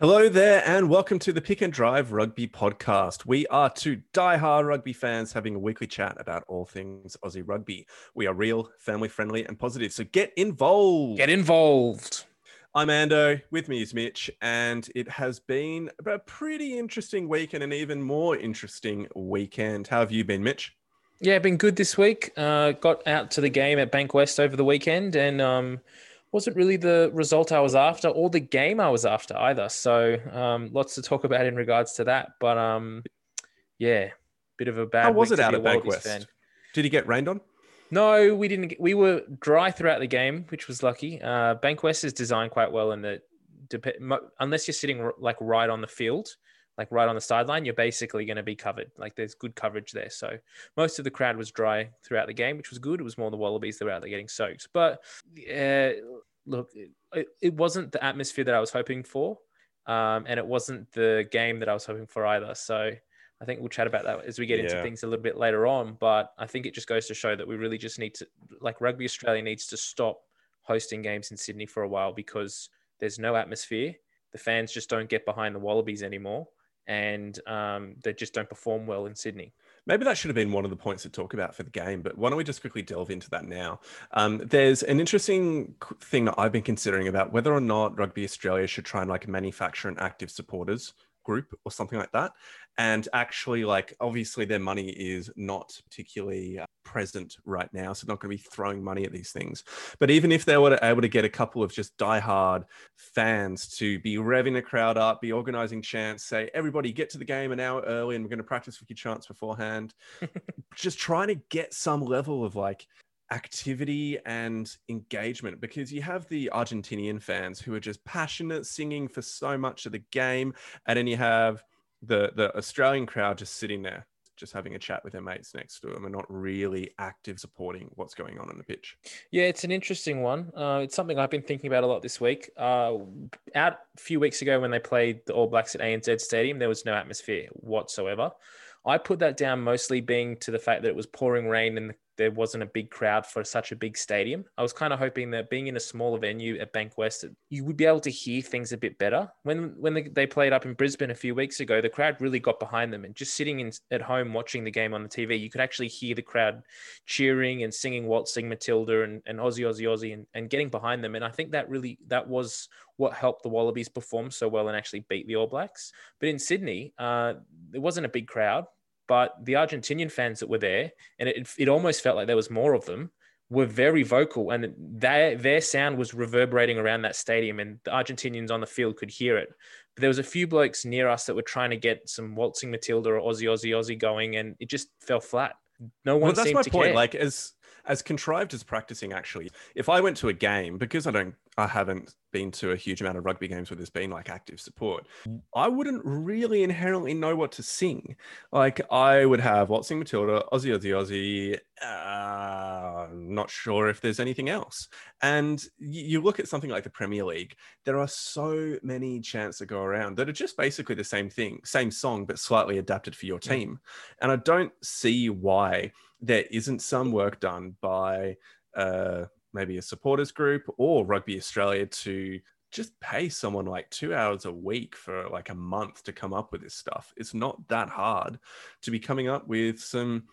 Hello there, and welcome to the Pick and Drive Rugby Podcast. We are two die-hard rugby fans having a weekly chat about all things Aussie rugby. We are real, family friendly, and positive, so get involved. Get involved. I'm Ando, with me is Mitch, and it has been a pretty interesting week and an even more interesting weekend. How have you been, Mitch? Yeah, been good this week. Uh, got out to the game at Bankwest over the weekend, and um, wasn't really the result I was after or the game I was after either. So um, lots to talk about in regards to that. But um, yeah, bit of a bad. How was it out at Bankwest? Fan. Did he get rained on? No, we didn't. Get, we were dry throughout the game, which was lucky. Uh, Bankwest is designed quite well in that, unless you're sitting like right on the field, like right on the sideline, you're basically going to be covered. Like there's good coverage there. So most of the crowd was dry throughout the game, which was good. It was more the Wallabies that were out there getting soaked. But uh, look, it, it, wasn't the atmosphere that I was hoping for. Um, and it wasn't the game that I was hoping for either. So I think we'll chat about that as we get into things a little bit later on. But I think it just goes to show that we really just need to, like, Rugby Australia needs to stop hosting games in Sydney for a while because there's no atmosphere. The fans just don't get behind the Wallabies anymore and um, they just don't perform well in Sydney. Maybe that should have been one of the points to talk about for the game, but why don't we just quickly delve into that now? Um, there's an interesting thing that I've been considering about whether or not Rugby Australia should try and like manufacture an active supporters group or something like that and actually like obviously their money is not particularly uh, present right now so not going to be throwing money at these things. But even if they were able to get a couple of just diehard fans to be revving the crowd up be organizing chants say everybody get to the game an hour early and we're going to practice with your chants beforehand just trying to get some level of like activity and engagement. Because you have the Argentinian fans who are just passionate singing for so much of the game and then you have the the Australian crowd just sitting there just having a chat with their mates next to them and not really active supporting what's going on on the pitch. Yeah, it's an interesting one. Uh, it's something I've been thinking about a lot this week. Uh, out a few weeks ago when they played the All Blacks at ANZ Stadium, there was no atmosphere whatsoever. I put that down mostly being to the fact that it was pouring rain and the there wasn't a big crowd for such a big stadium. I was kind of hoping that being in a smaller venue at Bankwest, you would be able to hear things a bit better. When when they played up in Brisbane a few weeks ago, the crowd really got behind them, and just sitting in, at home watching the game on the TV, you could actually hear the crowd cheering and singing "Waltzing Matilda" and, and Aussie, Aussie, Aussie, and, and getting behind them. And I think that really that was what helped the Wallabies perform so well and actually beat the All Blacks. But in Sydney, uh, there wasn't a big crowd but the Argentinian fans that were there, and it, it almost felt like there was more of them, were very vocal, and their their sound was reverberating around that stadium, and the Argentinians on the field could hear it. But there was a few blokes near us that were trying to get some waltzing Matilda or Aussie Aussie Aussie going, and it just fell flat. No one. Well, that's my point. Care. Like as as contrived as practicing actually if i went to a game because i don't i haven't been to a huge amount of rugby games where there's been like active support. I wouldn't really inherently know what to sing. Like i would have waltzing matilda aussie aussie aussie uh, not sure if there's anything else. And you look at something like the premier league there are so many chants that go around that are just basically the same thing same song but slightly adapted for your team. And i don't see why there isn't some work done by uh, maybe a supporters group or Rugby Australia to just pay someone like two hours a week for like a month to come up with this stuff. It's not that hard to be coming up with some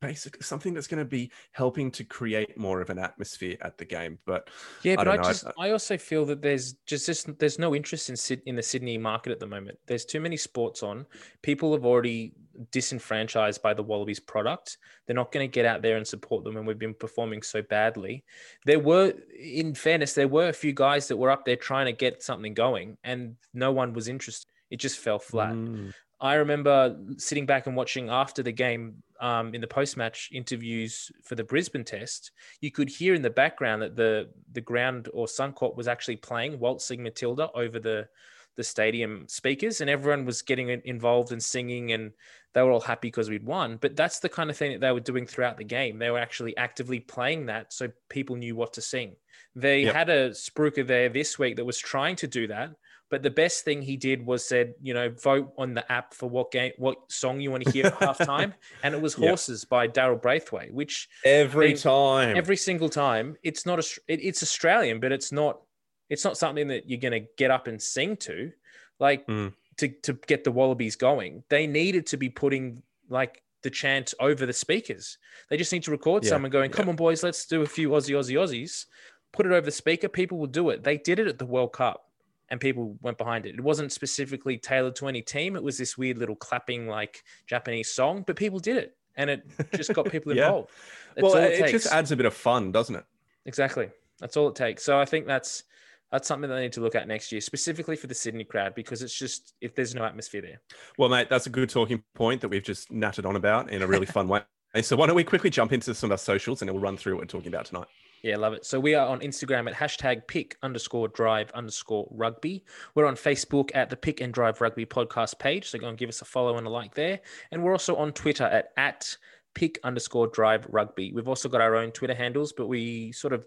basically something that's going to be helping to create more of an atmosphere at the game. But yeah, but I, I just I, I, also feel that there's just, just there's no interest in in the Sydney market at the moment. There's too many sports on. People have already disenfranchised by the Wallabies product. They're not going to get out there and support them, and we've been performing so badly. There were, in fairness, there were a few guys that were up there trying to get something going, and no one was interested. It just fell flat. Mm. I remember sitting back and watching after the game um, in the post-match interviews for the Brisbane Test. You could hear in the background that the the ground or Suncorp was actually playing "Waltzing Matilda" over the the stadium speakers, and everyone was getting involved and singing, and they were all happy because we'd won. But that's the kind of thing that they were doing throughout the game. They were actually actively playing that, so people knew what to sing. They yep. had a spruiker there this week that was trying to do that, but the best thing he did was said, you know, vote on the app for what game, what song you want to hear at halftime, and it was "Horses" yep. by Daryl Braithwaite. Which every I mean, time, every single time, it's not a, it, it's Australian, but it's not, it's not something that you're going to get up and sing to. like Mm. to to get the Wallabies going. They needed to be putting like the chant over the speakers. They just need to record Yeah, someone going, yeah. "Come on, boys, let's do a few Aussie, Aussie, Aussies." Put it over the speaker. People will do it. They did it at the World Cup, and people went behind it. It wasn't specifically tailored to any team. It was this weird little clapping like Japanese song, but people did it, and it just got people Yeah. involved. That's well, it, it, just adds a bit of fun, doesn't it? Exactly. That's all it takes. So I think that's that's something that I need to look at next year, specifically for the Sydney crowd, because it's just if there's no atmosphere there. Well, mate, that's a good talking point that we've just nattered on about in a really fun way. So why don't we quickly jump into some of our socials and we'll run through what we're talking about tonight. Yeah, love it. So we are on Instagram at hashtag pick underscore drive underscore rugby. We're on Facebook at the Pick and Drive Rugby podcast page. So go and give us a follow and a like there. And we're also on Twitter at at pick underscore drive rugby. We've also got our own Twitter handles, but we sort of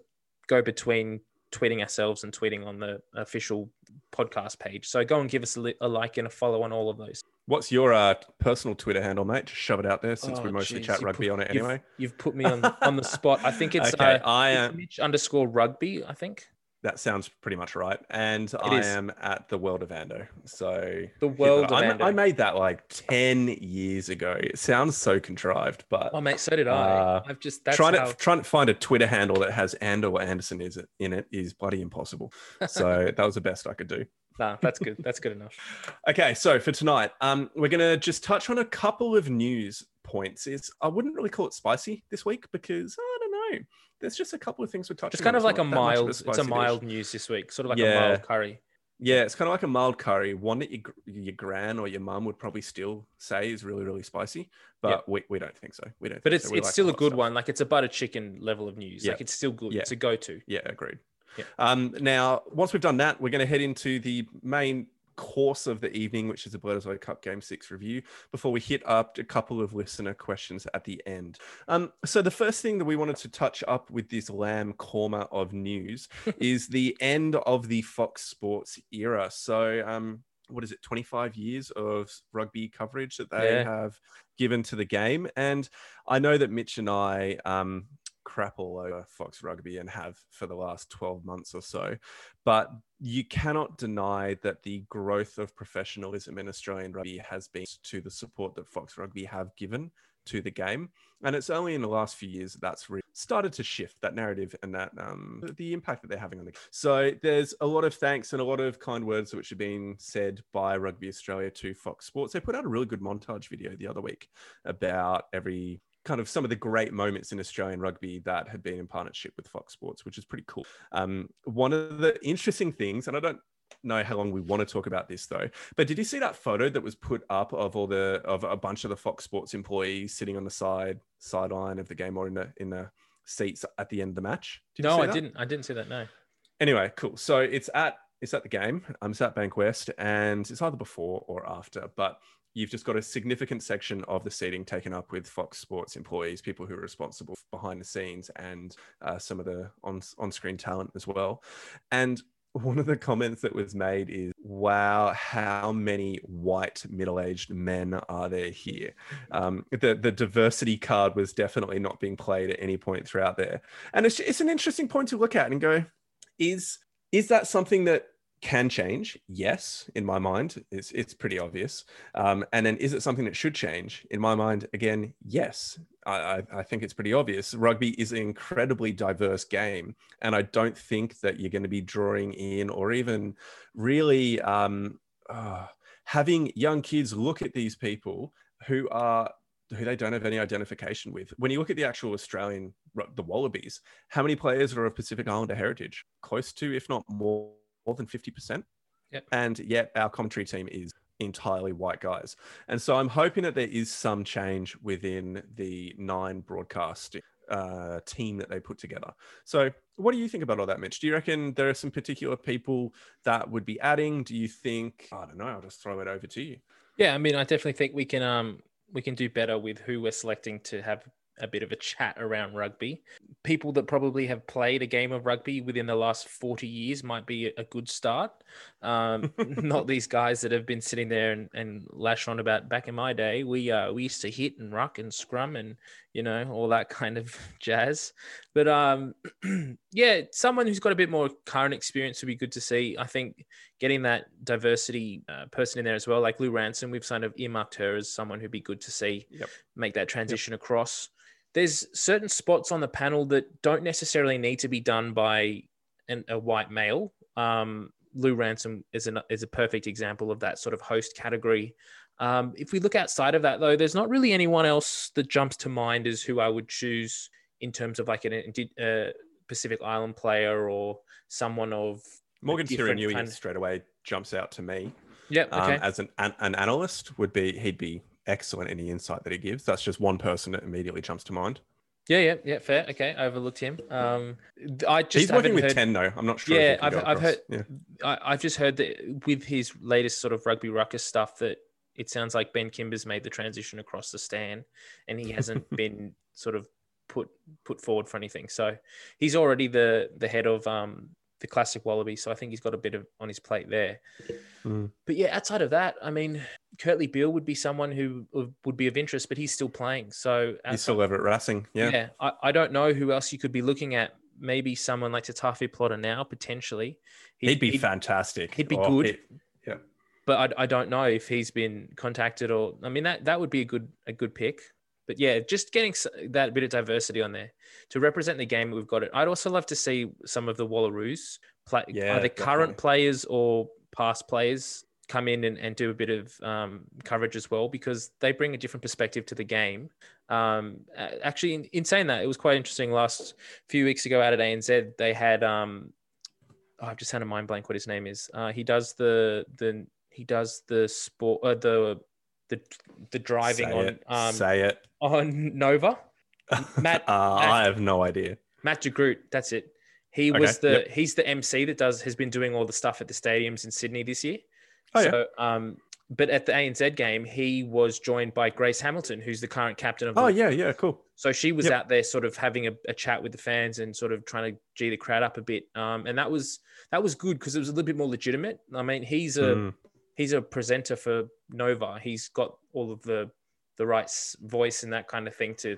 go between tweeting ourselves and tweeting on the official podcast page. So go and give us a, li- a like and a follow on all of those. What's your uh, personal Twitter handle, mate? Just shove it out there since Oh, we mostly geez, chat rugby put- on it you've- anyway. You've put me on on the spot. I think it's Okay, uh, I am- Mitch underscore rugby. I think That sounds pretty much right. And I is. am at the World of Ando. So The World of I, Ando. I made that like 10 years ago. It sounds so contrived, but oh mate, so did I. Uh, I've just that's trying how, to trying to find a Twitter handle that has Ando or Anderson is it in it is bloody impossible. So that was the best I could do. Nah, that's good. That's good enough. Okay, so for tonight, um, we're gonna just touch on a couple of news points. Is I wouldn't really call it spicy this week because I don't know. There's just a couple of things we're touching. It's kind of like a not that much of mild. It's a dish. mild news this week, sort of like a mild curry. Yeah, it's kind of like a mild curry, one that your your gran or your mum would probably still say is really really spicy, but Yeah. we, we don't think so. We don't. But think it's so. It's like still a good stuff. one. Like it's a butter chicken level of news. Yeah. Like it's still good. Yeah. It's a go-to. Yeah, agreed. Yeah. Um, now, once we've done that, we're going to head into the main course of the evening, which is the Bledisloe Cup Game Six review. Before we hit up a couple of listener questions at the end. Um, so the first thing that we wanted to touch up with this lamb korma of news is the end of the Fox Sports era. So. Um, what is it 25 years of rugby coverage that they Yeah. have given to the game and i know that mitch and i um, crap all over Fox Rugby and have for the last 12 months or so. But you cannot deny that the growth of professionalism in Australian rugby has been to the support that Fox Rugby have given to the game. And it's only in the last few years that that's really started to shift that narrative and that um, the impact that they're having on the So there's a lot of thanks and a lot of kind words which have been said by Rugby Australia to Fox Sports. They put out a really good montage video the other week about every kind of some of the great moments in Australian rugby that had been in partnership with Fox Sports, which is pretty cool. Um, one of the interesting things, and I don't know how long we want to talk about this though, but did you see that photo that was put up of all the of a bunch of the Fox Sports employees sitting on the side sideline of the game or in the in the seats at the end of the match? Did you no, I that? didn't. I didn't see that. No. Anyway, cool. So it's at it's at the game. I'm at Bank West, and it's either before or after, but you've just got a significant section of the seating taken up with Fox Sports employees, people who are responsible behind the scenes, and uh, some of the on on screen talent as well. And one of the comments that was made is, "Wow, how many white middle-aged men are there here?" Um, the the diversity card was definitely not being played at any point throughout there, and it's it's an interesting point to look at and go, is is that something that can change? Yes, in my mind, it's it's pretty obvious. Um, and then is it something that should change? In my mind, again, yes. I, I, I think it's pretty obvious. Rugby is an incredibly diverse game, and I don't think that you're going to be drawing in or even really um, uh, having young kids look at these people who are who they don't have any identification with. When you look at the actual Australian, the Wallabies, how many players are of Pacific Islander heritage? Close to, if not more, more than 50%. Yep. And yet our commentary team is entirely white guys. And so I'm hoping that there is some change within the nine broadcast uh, team that they put together. So what do you think about all that, Mitch? Do you reckon there are some particular people that would be adding? Do you think, I don't know, I'll just throw it over to you. Yeah, I mean, I definitely think we can um we can do better with who we're selecting to have a bit of a chat around rugby. people that probably have played a game of rugby within the last 40 years might be a good start. Um, not these guys that have been sitting there and, and lash on about back in my day. We uh, we used to hit and ruck and scrum and you know all that kind of jazz. But um, yeah, someone who's got a bit more current experience would be good to see. I think getting that diversity uh, person in there as well, like Lou Ransom, we've kind of earmarked her as someone who'd be good to see Yep. make that transition across there's certain spots on the panel that don't necessarily need to be done by an, a white male. Um, Lou Ransom is, an, is a perfect example of that sort of host category. Um, if we look outside of that, though, there's not really anyone else that jumps to mind as who I would choose in terms of like an uh, Pacific Island player or someone of Morgan Turinui kind- straight away jumps out to me. yeah. Um, as an, an an analyst would be he'd be excellent in the insight that he gives. That's just one person that immediately jumps to mind. yeah. Yeah. Yeah. Fair. Okay. I overlooked him. Um, I just He's working with heard. ten though. I'm not sure. if Yeah, I've- I've heard- Yeah. I, I've just heard that with his latest sort of rugby ruckus stuff that it sounds like Ben Kimber's made the transition across the stand and he hasn't been sort of put put forward for anything. So he's already the the head of um the classic wallaby. So I think he's got a bit of on his plate there. Mm. But yeah, outside of that, I mean, Kurtley Beale would be someone who would- would be of interest, but he's still playing. So He's still over at Racing. Yeah. yeah, I, I don't know who else you could be looking at. Maybe someone like Tatafu Polota-Nau now, potentially. He'd, be fantastic. he'd be Oh, good. yeah. but I, I don't know if he's been contacted or I mean that that would be a good a good pick. But yeah, just getting that bit of diversity on there to represent the game that we've got it. I'd also love to see some of the Wallaroos play Yeah, either current players or past players come in and, and do a bit of um, coverage as well because they bring a different perspective to the game. Um, actually, in, in saying that, it was quite interesting. Last few weeks ago out at ANZ, they had um, oh, I've just had a mind blank what his name is. Uh, he does the the he does the sport uh, the the the driving Say on it. um Say it. on Nova. Matt- uh, Matt- I have no idea. Matt de Groot, that's it. He Okay, was the yep. he's the MC that does has been doing all the stuff at the stadiums in Sydney this year. Oh, yeah. um but at the ANZ game, he was joined by Grace Hamilton, who's the current captain of the Oh yeah, yeah, cool. So she was Yep. out there sort of having a, a chat with the fans and sort of trying to g the crowd up a bit. Um, and that was that was good because it was a little bit more legitimate. I mean, he's a Mm. He's a presenter for Nova. He's got all of the the right voice and that kind of thing to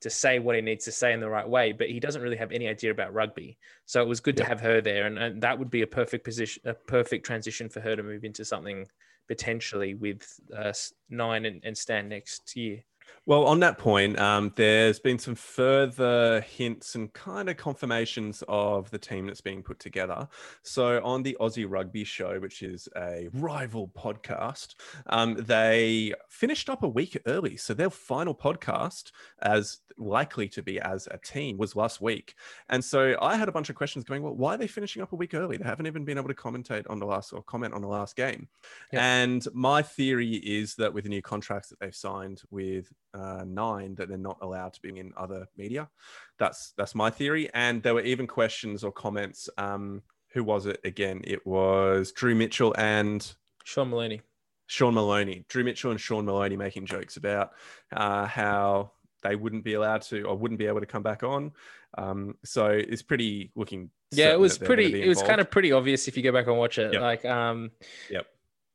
to say what he needs to say in the right way. But he doesn't really have any idea about rugby. So it was good to have her there, and, and that would be a perfect position, a perfect transition for her to move into something potentially with uh, nine and, and Stan next year. Well, on that point, um, there's been some further hints and kind of confirmations of the team that's being put together. So, on the Aussie Rugby Show, which is a rival podcast, um, they finished up a week early. So, their final podcast, as likely to be as a team, was last week. And so, I had a bunch of questions going, well, why are they finishing up a week early? They haven't even been able to commentate on the last or comment on the last game. Yeah. And my theory is that with the new contracts that they've signed with uh, Nine, that they're not allowed to be in other media. That's that's my theory. And there were even questions or comments. Um, who was it again? It was Drew Mitchell and Sean Maloney. Sean Maloney. Drew Mitchell and Sean Maloney making jokes about uh, how they wouldn't be allowed to or wouldn't be able to come back on. Um, so it's pretty looking. Yeah, it was that they're gonna pretty. It was kind of pretty obvious if you go back and watch it. Yep. Like, um, Yep.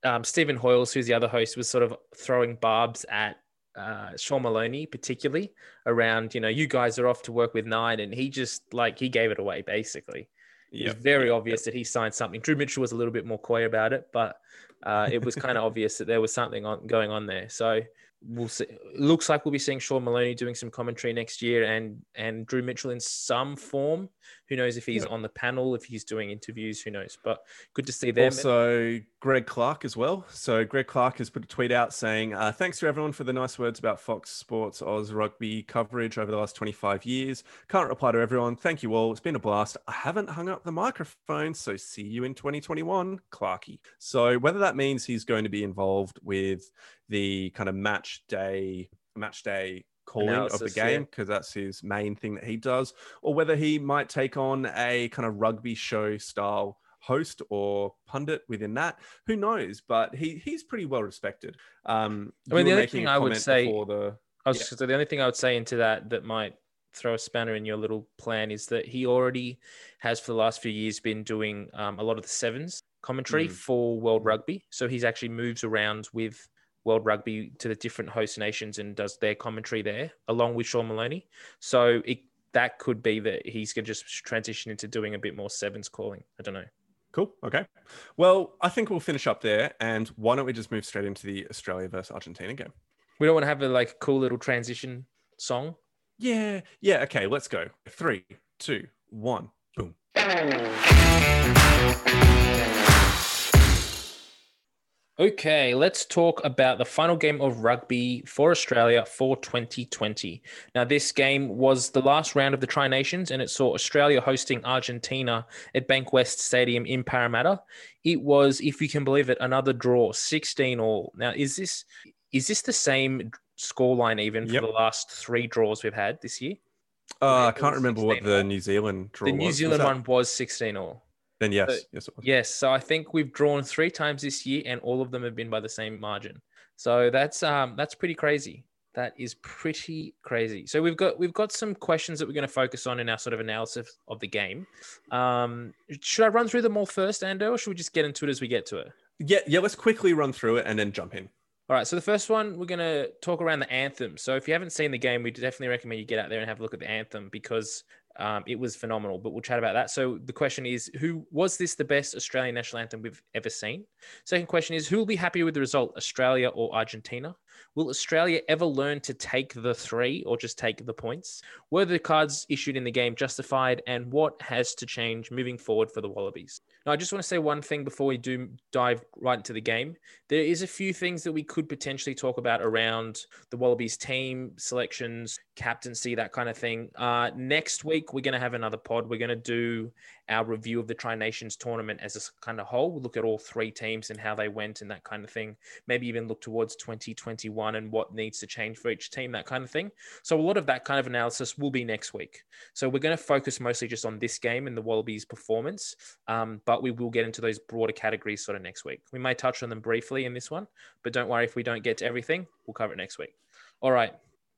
um, Stephen Hoiles, who's the other host, was sort of throwing barbs at uh, Sean Maloney, particularly around, you know, you guys are off to work with nine, and he just like he gave it away basically. It was very obvious that he signed something. Drew Mitchell was a little bit more coy about it, but uh, it was kind of obvious that there was something on going on there. So we'll see. It looks like we'll be seeing Sean Maloney doing some commentary next year, and and Drew Mitchell in some form. Who knows if he's Yeah. on the panel, if he's doing interviews? Who knows? But good to see them. Also, Greg Clark as well. So, Greg Clark has put a tweet out saying, uh, Thanks to everyone for the nice words about Fox Sports Oz rugby coverage over the last 25 years. Can't reply to everyone. Thank you all. It's been a blast. I haven't hung up the microphone, so see you in 2021, Clarky. So, whether that means he's going to be involved with the kind of match day, match day calling of the game because that's his main thing that he does or whether he might take on a kind of rugby show style host or pundit within that. Who knows? But he he's pretty well respected. Um, I mean, the only thing I would say- the I was Yeah. so the only thing I would say into that that might throw a spanner in your little plan is that he already has for the last few years been doing um, a lot of the sevens commentary Mm. for World Rugby. So he's actually moves around with World Rugby to the different host nations and does their commentary there along with Sean Maloney. So it that could be that he's going to just transition into doing a bit more sevens calling. I don't know. Cool. Okay. Well, I think we'll finish up there. And why don't we just move straight into the Australia versus Argentina game? We don't want to have a like cool little transition song. Yeah. Yeah. Okay. Let's go. Three, two, one. Boom. Okay, let's talk about the final game of rugby for Australia for 2020. Now, this game was the last round of the Tri Nations and it saw Australia hosting Argentina at Bankwest Stadium in Parramatta. It was, if you can believe it, another draw, 16 all. Now, is this is this the same scoreline even Yep. for the last three draws we've had this year? Uh, I can't remember what 16 the all. New Zealand draw The. New Was Zealand that- one was 16 all. Then yes. but- yes. Yes, so I think we've drawn three times this year, and all of them have been by the same margin. So that's um that's pretty crazy. That is pretty crazy. So we've got we've got some questions that we're going to focus on in our sort of analysis of the game. Um, should I run through them all first, Ando, or should we just get into it as we get to it? Yeah. Yeah. Let's quickly run through it and then jump in. All right. So the first one we're going to talk around the anthem. So if you haven't seen the game, we definitely recommend you get out there and have a look at the anthem because um, it was phenomenal. But we'll chat about that. So the question is, who was this the best Australian national anthem we've ever seen? Second question is, who will be happy with the result, Australia or Argentina? Will Australia ever learn to take the three or just take the points? Were the cards issued in the game justified? And what has to change moving forward for the Wallabies? Now, I just want to say one thing before we do dive right into the game. There is a few things that we could potentially talk about around the Wallabies team selections, captaincy, that kind of thing. Uh, next week, we're going to have another pod. We're going to do our review of the Tri Nations tournament as a kind of whole. We'll look at all three teams and how they went and that kind of thing. Maybe even look towards 2021 and what needs to change for each team, that kind of thing. So a lot of that kind of analysis will be next week. So we're going to focus mostly just on this game and the Wallabies' performance, um, but we will get into those broader categories sort of next week. We may touch on them briefly in this one, but don't worry if we don't get to everything. We'll cover it next week. All right,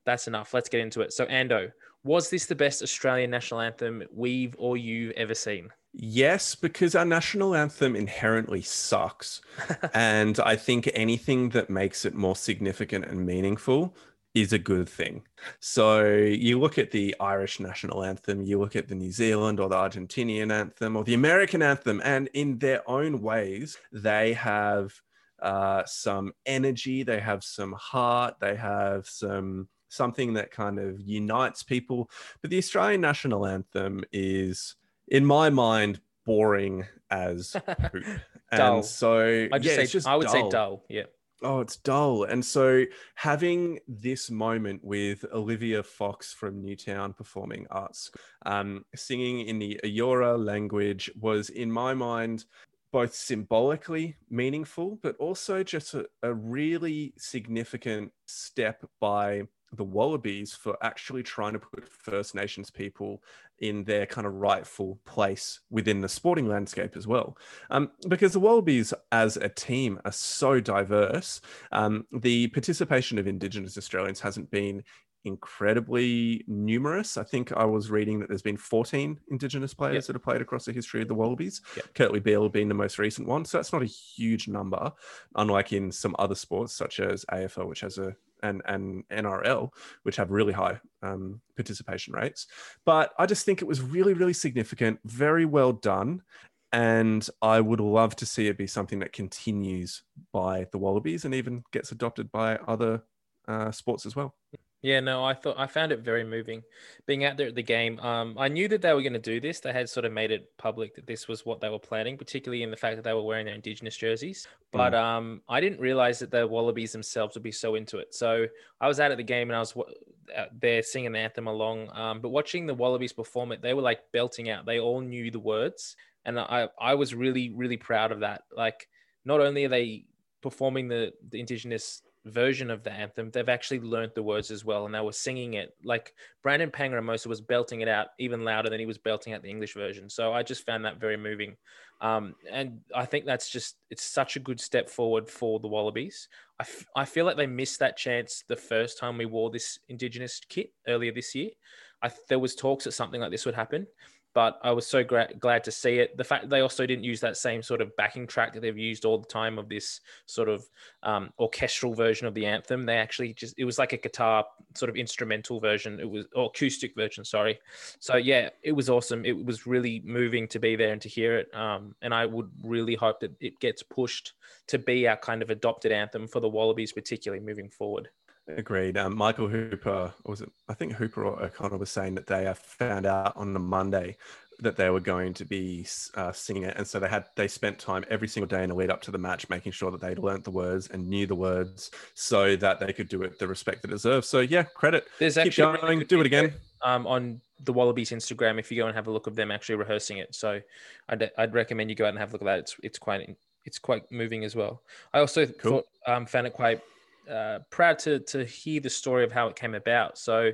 that's enough. Let's get into it. So Ando, was this the best Australian national anthem we've or you've ever seen? Yes, because our national anthem inherently sucks. and I think anything that makes it more significant and meaningful is a good thing. So you look at the Irish national anthem, you look at the New Zealand or the Argentinian anthem or the American anthem, and in their own ways, they have uh, some energy, they have some heart, they have some something that kind of unites people. But the Australian national anthem is in my mind, boring as poop. Dull. And so I just yeah, say just I would dull. say dull. Yeah. Oh, it's dull. And so having this moment with Olivia Fox from Newtown Performing Arts um, singing in the Eora language was, in my mind, both symbolically meaningful, but also just a, a really significant step by the Wallabies for actually trying to put First Nations people in their kind of rightful place within the sporting landscape as well. Um, because the Wallabies as a team are so diverse, um, the participation of Indigenous Australians hasn't been incredibly numerous. I think I was reading that there's been 14 Indigenous players Yep. that have played across the history of the Wallabies. Yep. Kurtley Beale being the most recent one. So that's not a huge number, unlike in some other sports such as AFL, which has a and, and NRL, which have really high um, participation rates. But I just think it was really, really significant, very well done. And I would love to see it be something that continues by the Wallabies and even gets adopted by other uh, sports as well. Yeah, no, I thought I found it very moving being out there at the game. Um, I knew that they were going to do this. They had sort of made it public that this was what they were planning, particularly in the fact that they were wearing their Indigenous jerseys. But um, I didn't realize that the Wallabies themselves would be so into it. So I was out at the game and I was wa- out there singing the anthem along. Um, but watching the Wallabies perform it, they were like belting out. They all knew the words, and I I was really really proud of that. Like not only are they performing the the Indigenous version of the anthem, they've actually learnt the words as well, and they were singing it. Like Brandon Paenga-Amosa was belting it out even louder than he was belting out the English version. So I just found that very moving, um, and I think that's just it's such a good step forward for the Wallabies. I, f- I feel like they missed that chance the first time we wore this Indigenous kit earlier this year. I, there was talks that something like this would happen but I was so gra- glad to see it. The fact they also didn't use that same sort of backing track that they've used all the time of this sort of um, orchestral version of the anthem. They actually just it was like a guitar sort of instrumental version. It was acoustic version, sorry. So yeah, it was awesome. It was really moving to be there and to hear it. Um, and I would really hope that it gets pushed to be our kind of adopted anthem for the Wallabies, particularly moving forward. Agreed. Um, Michael Hooper, was it? I think Hooper or O'Connor was saying that they found out on the Monday that they were going to be uh, singing it, and so they had they spent time every single day in the lead up to the match making sure that they'd learnt the words and knew the words so that they could do it the respect it deserves. So yeah, credit. There's Keep actually going, do it again. Um, on the Wallabies Instagram, if you go and have a look of them actually rehearsing it, so I'd, I'd recommend you go out and have a look at that. It's it's quite it's quite moving as well. I also cool. thought um, found it quite uh, proud to to hear the story of how it came about. So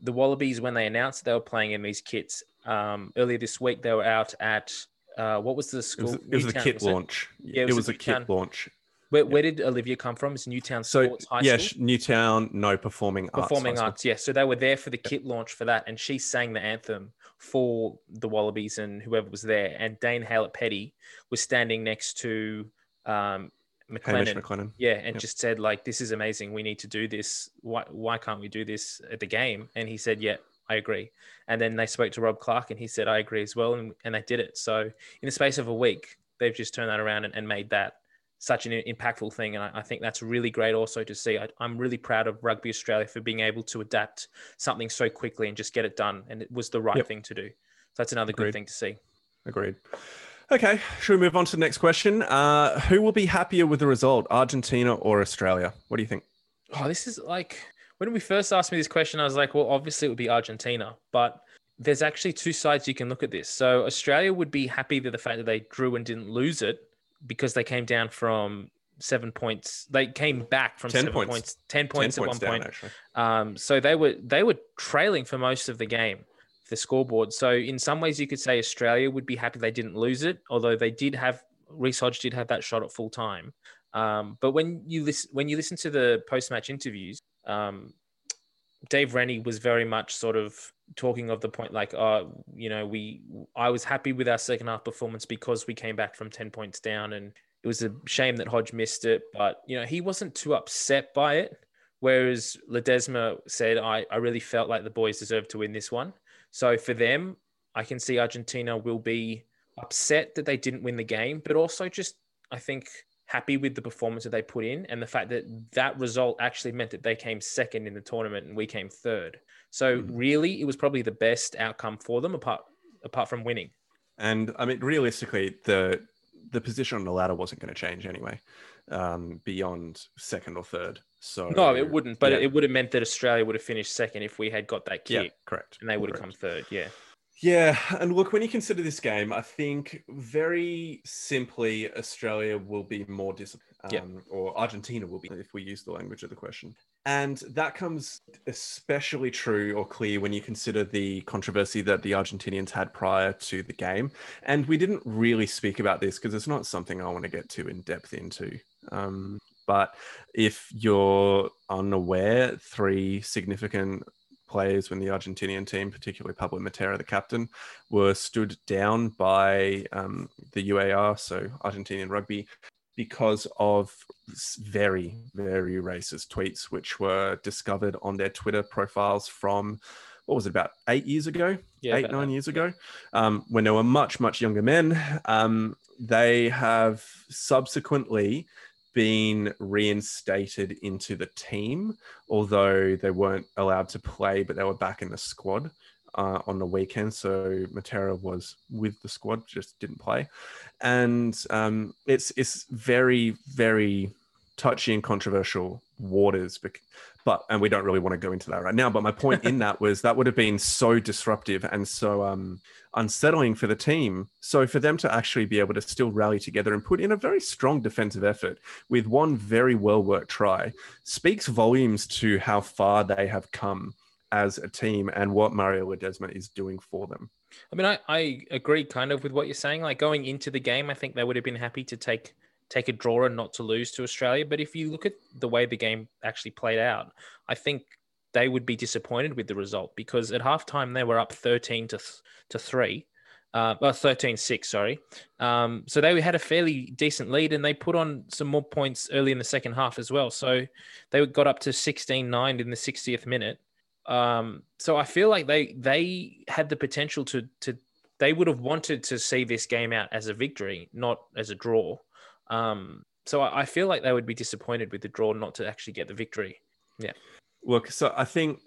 the Wallabies, when they announced they were playing in these kits um, earlier this week, they were out at uh, what was the school? It was, it was a kit launch. Yeah, it was, it was a, a kit launch. Where, where, did Olivia come from? It's Newtown Sports so, High yeah, School. Newtown, no performing arts. Performing arts, yeah. So they were there for the kit launch for that, and she sang the anthem for the Wallabies and whoever was there. And Dane Haylett Petty was standing next to um, McLennan, McLennan. Yeah, and yep. just said like, "This is amazing. We need to do this. Why why can't we do this at the game?" And he said, "Yeah, I agree." And then they spoke to Rob Clarke, and he said, "I agree as well," and, and they did it. So in the space of a week, they've just turned that around and, and made that such an impactful thing. And I, I think that's really great also to see. I, am really proud of Rugby Australia for being able to adapt something so quickly and just get it done. And it was the right yep. thing to do. So that's another Agreed. good thing to see. Agreed. Okay, should we move on to the next question? Uh, who will be happier with the result, Argentina or Australia? What do you think? Oh, this is like when we first asked me this question, I was like, well, obviously it would be Argentina, but there's actually two sides you can look at this. So Australia would be happy with the fact that they drew and didn't lose it because they came down from seven points. They came back from 10 seven points. points, ten points 10 at points one down, point. Um, so they were they were trailing for most of the game the scoreboard. So in some ways, you could say Australia would be happy they didn't lose it, although they did have Reece Hodge did have that shot at full time. Um, but when you listen when you listen to the post match interviews, um, Dave Rennie was very much sort of talking of the point like, oh, you know, we I was happy with our second half performance because we came back from ten points down, and it was a shame that Hodge missed it, but you know he wasn't too upset by it. Whereas Ledesma said, I, I really felt like the boys deserved to win this one. So for them, I can see Argentina will be upset that they didn't win the game, but also just, I think, happy with the performance that they put in and the fact that that result actually meant that they came second in the tournament and we came third. So mm. really, it was probably the best outcome for them apart apart from winning. And I mean, realistically, the the position on the ladder wasn't going to change anyway, um, beyond second or third. So no, it wouldn't. But yeah. it would have meant that Australia would have finished second if we had got that kick. Yeah, correct. And they would correct. have come third. Yeah. Yeah, and look, when you consider this game, I think very simply Australia will be more disciplined, um, or Argentina will be, if we use the language of the question. And that comes especially true or clear when you consider the controversy that the Argentinians had prior to the game. And we didn't really speak about this because it's not something I want to get too in depth into. Um, but if you're unaware, three significant players when the Argentinian team, particularly Pablo Matera, the captain, were stood down by um, the UAR, so Argentinian rugby, because of very, very racist tweets, which were discovered on their Twitter profiles from what was it about eight years ago, yeah, eight nine years ago, um, when they were much much younger men. Um, they have subsequently been reinstated into the team, although they weren't allowed to play, but they were back in the squad uh, on the weekend. So Matera was with the squad, just didn't play, and um, it's it's very very touchy and controversial waters. But and we don't really want to go into that right now. But my point in that was that would have been so disruptive and so um, unsettling for the team. So for them to actually be able to still rally together and put in a very strong defensive effort with one very well worked try speaks volumes to how far they have come as a team and what Mario Ledesma is doing for them. I mean, I, I agree kind of with what you're saying. Like going into the game, I think they would have been happy to take take a draw and not to lose to Australia. But if you look at the way the game actually played out, I think they would be disappointed with the result because at halftime they were up 13 to, th- to 3 uh, well, 13 6, sorry. Um, so they had a fairly decent lead and they put on some more points early in the second half as well. So they got up to 16 9 in the 60th minute. Um, so I feel like they they had the potential to to they would have wanted to see this game out as a victory, not as a draw. Um, so I, I feel like they would be disappointed with the draw not to actually get the victory. Yeah. Look, so I think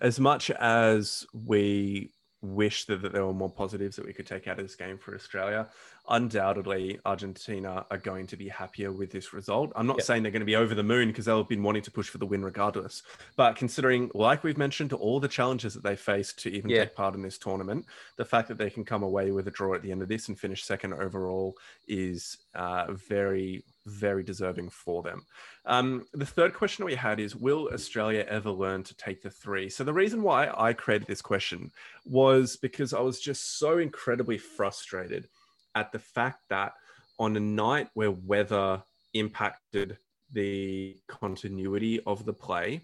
as much as we wish that, that there were more positives that we could take out of this game for Australia. Undoubtedly, Argentina are going to be happier with this result. I'm not yep. saying they're going to be over the moon because they'll have been wanting to push for the win regardless. But considering, like we've mentioned, all the challenges that they faced to even yeah. take part in this tournament, the fact that they can come away with a draw at the end of this and finish second overall is uh, very, very deserving for them. Um, the third question we had is Will Australia ever learn to take the three? So, the reason why I created this question was because I was just so incredibly frustrated at the fact that on a night where weather impacted the continuity of the play,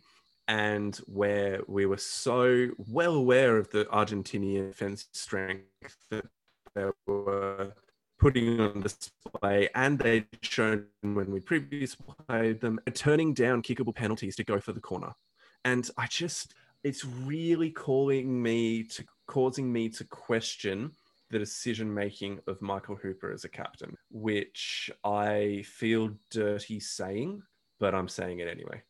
and where we were so well aware of the Argentinian defense strength that they were putting on display, and they'd shown when we previously played them, turning down kickable penalties to go for the corner. And I just, it's really calling me to, causing me to question the decision making of Michael Hooper as a captain, which I feel dirty saying, but I'm saying it anyway.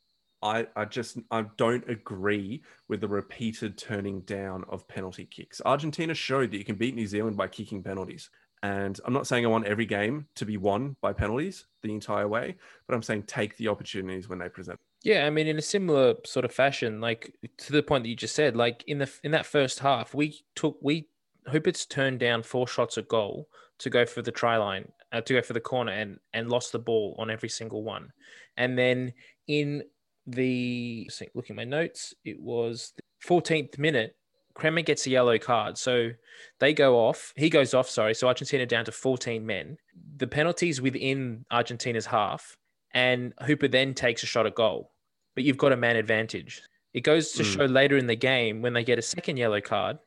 I, I just I don't agree with the repeated turning down of penalty kicks. Argentina showed that you can beat New Zealand by kicking penalties. And I'm not saying I want every game to be won by penalties the entire way, but I'm saying take the opportunities when they present. Yeah, I mean, in a similar sort of fashion, like to the point that you just said, like in the in that first half, we took we Hooper's turned down four shots at goal to go for the try line, uh, to go for the corner, and and lost the ball on every single one. And then in the looking at my notes, it was the 14th minute. Kremer gets a yellow card. So they go off. He goes off, sorry. So Argentina down to 14 men. The penalties within Argentina's half, and Hooper then takes a shot at goal. But you've got a man advantage. It goes to mm. show later in the game when they get a second yellow card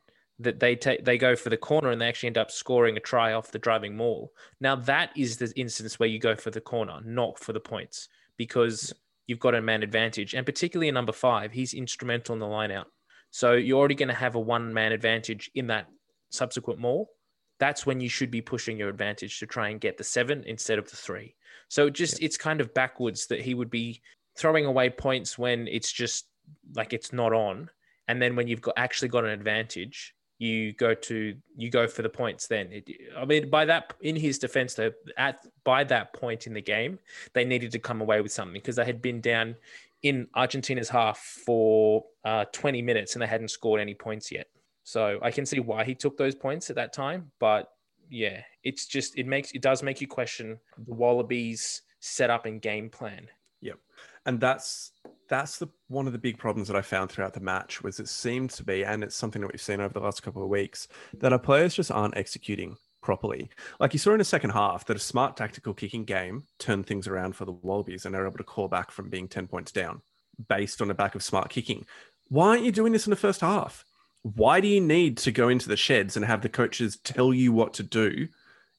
that they take they go for the corner and they actually end up scoring a try off the driving maul. Now that is the instance where you go for the corner, not for the points, because you've got a man advantage. And particularly in number five, he's instrumental in the line out. So you're already going to have a one man advantage in that subsequent maul. That's when you should be pushing your advantage to try and get the seven instead of the three. So just yeah. it's kind of backwards that he would be throwing away points when it's just like it's not on. And then when you've got actually got an advantage, you go to you go for the points then it, i mean by that in his defense though at by that point in the game they needed to come away with something because they had been down in Argentina's half for uh, 20 minutes and they hadn't scored any points yet. So I can see why he took those points at that time. But yeah, it's just, it makes, it does make you question the Wallabies setup and game plan. Yep. And that's, that's the one of the big problems that I found throughout the match was it seemed to be, and it's something that we've seen over the last couple of weeks, that our players just aren't executing properly. Like you saw in the second half, that a smart tactical kicking game turned things around for the Wallabies and they're able to call back from being 10 points down based on the back of smart kicking. Why aren't you doing this in the first half? Why do you need to go into the sheds and have the coaches tell you what to do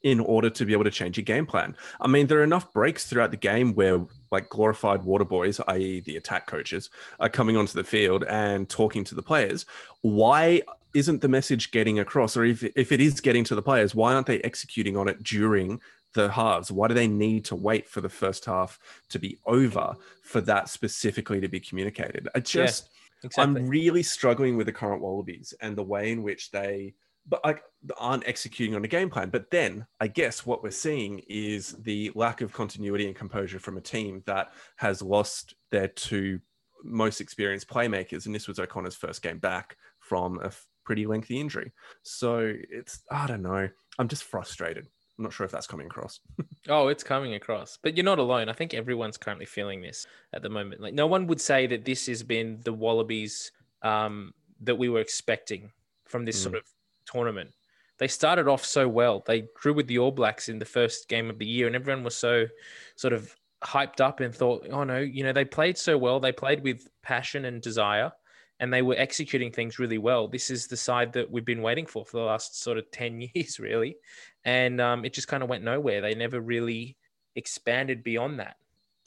in order to be able to change your game plan? I mean, there are enough breaks throughout the game where like glorified water boys, i.e., the attack coaches, are coming onto the field and talking to the players. Why isn't the message getting across? Or if, if it is getting to the players, why aren't they executing on it during the halves? Why do they need to wait for the first half to be over for that specifically to be communicated? I just, yeah, exactly. I'm really struggling with the current Wallabies and the way in which they, but like aren't executing on a game plan. But then I guess what we're seeing is the lack of continuity and composure from a team that has lost their two most experienced playmakers, and this was O'Connor's first game back from a pretty lengthy injury. So it's, I don't know. I'm just frustrated. I'm not sure if that's coming across. oh, it's coming across. But you're not alone. I think everyone's currently feeling this at the moment. Like no one would say that this has been the Wallabies um, that we were expecting from this mm. sort of tournament. They started off so well. They drew with the All Blacks in the first game of the year, and everyone was so sort of hyped up and thought, oh no, you know, they played so well. They played with passion and desire and they were executing things really well. This is the side that we've been waiting for for the last sort of 10 years, really. And um, it just kind of went nowhere. They never really expanded beyond that.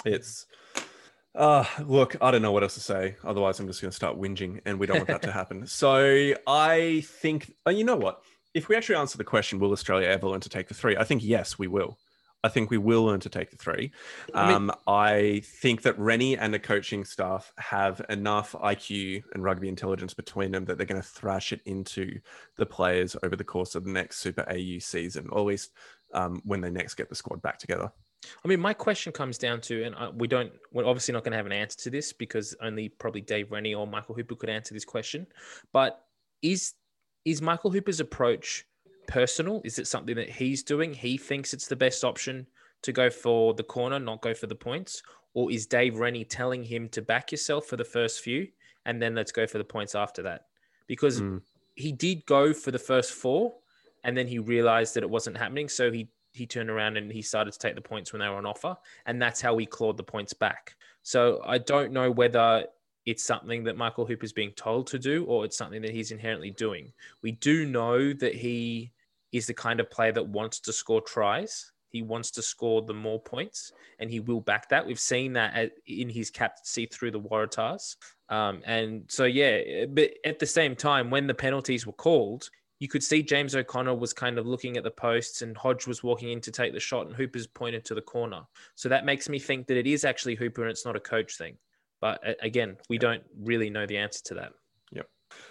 It's, uh, look, I don't know what else to say. Otherwise, I'm just going to start whinging, and we don't want that to happen. So I think, uh, you know what? If we actually answer the question, will Australia ever learn to take the three? I think yes, we will. I think we will learn to take the three. I mean- Um, I think that Rennie and the coaching staff have enough IQ and rugby intelligence between them that they're going to thrash it into the players over the course of the next Super AU season, or at least um, when they next get the squad back together. I mean, my question comes down to, and I, we don't, we're obviously not going to have an answer to this because only probably Dave Rennie or Michael Hooper could answer this question. But is is Michael Hooper's approach personal? Is it something that he's doing? He thinks it's the best option to go for the corner, not go for the points, or is Dave Rennie telling him to back yourself for the first few and then let's go for the points after that? Because Mm. he did go for the first four, and then he realized that it wasn't happening, so he he turned around and he started to take the points when they were on offer, and that's how he clawed the points back. So I don't know whether it's something that Michael Hooper's being told to do or it's something that he's inherently doing. We do know that he is the kind of player that wants to score tries. He wants to score the more points, and he will back that. We've seen that at, in his captaincy through the Waratahs. Um, and so, yeah, but at the same time, when the penalties were called, you could see James O'Connor was kind of looking at the posts and Hodge was walking in to take the shot and Hooper's pointed to the corner. So that makes me think that it is actually Hooper and it's not a coach thing. But again, we don't really know the answer to that. Yep.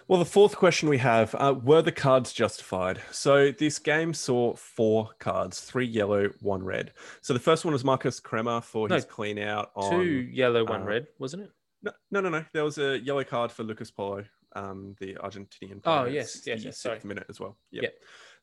Well, the fourth question we have uh, were the cards justified? So this game saw four cards three yellow, one red. So the first one was Marcos Kremer for No, his clean out on. Two yellow, one uh, red, wasn't it? No, no, no, no. There was a yellow card for Lucas Paulos, um, the Argentinian. Oh, yes, yes, yes, sorry. minute as well. Yep. Yep.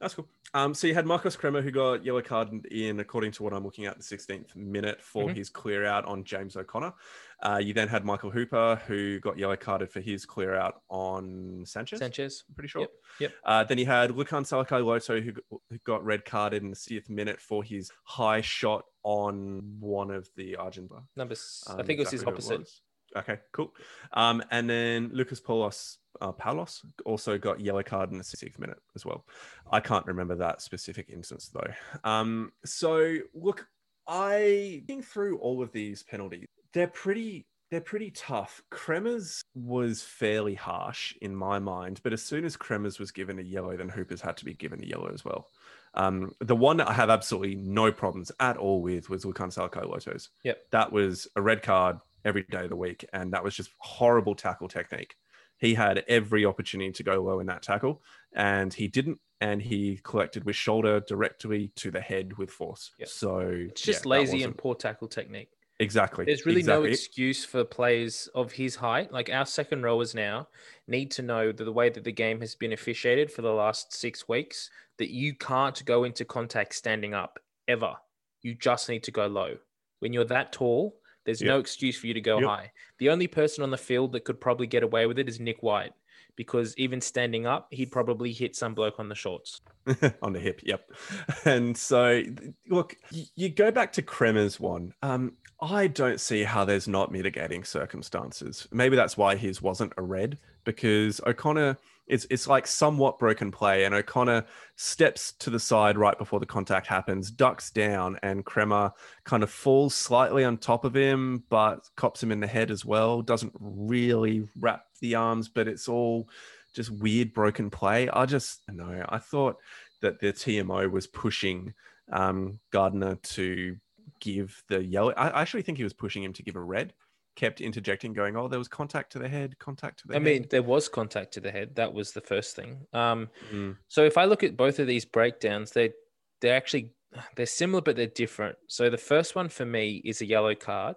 That's cool. Um, so you had Marcos Kremer who got yellow card in, according to what I'm looking at, the 16th minute for Mhm. his clear out on James O'Connor. Uh, you then had Michael Hooper who got yellow carded for his clear out on Sanchez. Sanchez. I'm pretty sure. Yep, yep. Uh, then you had Lukhan Salakaia-Loto who, who got red carded in the 60th minute for his high shot on one of the Argentina. Number, s- I Um, think it was his opposite. was. Okay, cool. Um, and then Lucas Paulos, uh, Paulos also got yellow card in the 60th minute as well. I can't remember that specific instance though. Um, so look, I think through all of these penalties, they're pretty they're pretty tough. Kremers was fairly harsh in my mind, but as soon as Kremers was given a yellow, then Hoopers had to be given a yellow as well. Um, the one that I have absolutely no problems at all with was Lukhan Salakaia-Lotos. Yep. That was a red card every day of the week, and that was just horrible tackle technique. He had every opportunity to go low in that tackle, and he didn't. And he collected with shoulder directly to the head with force. Yep. So It's just yeah, lazy and poor tackle technique. exactly. There's really no excuse for players of his height. Like our second rowers now need to know that the way that the game has been officiated for the last six weeks, that you can't go into contact standing up ever. You just need to go low. When you're that tall, there's no excuse for you to go Yep. high. The only person on the field that could probably get away with it is Nick White, because even standing up, he'd probably hit some bloke on the shorts. on the hip. Yep. And so, look, you go back to Kremer's one. Um, I don't see how there's not mitigating circumstances. Maybe that's why his wasn't a red because O'Connor. It's, it's like somewhat broken play, and O'Connor steps to the side right before the contact happens, ducks down, and Kremer kind of falls slightly on top of him, but cops him in the head as well. Doesn't really wrap the arms, but it's all just weird broken play. I just no, I thought that the TMO was pushing um, Gardner to give the yellow. I I actually think he was pushing him to give a red. Kept interjecting, going, "Oh, there was contact to the head, contact to the I head." mean, there was contact to the head. That was the first thing. Um, Mm, So if I look at both of these breakdowns, they they're actually they're similar but they're different. So the first one for me is a yellow card,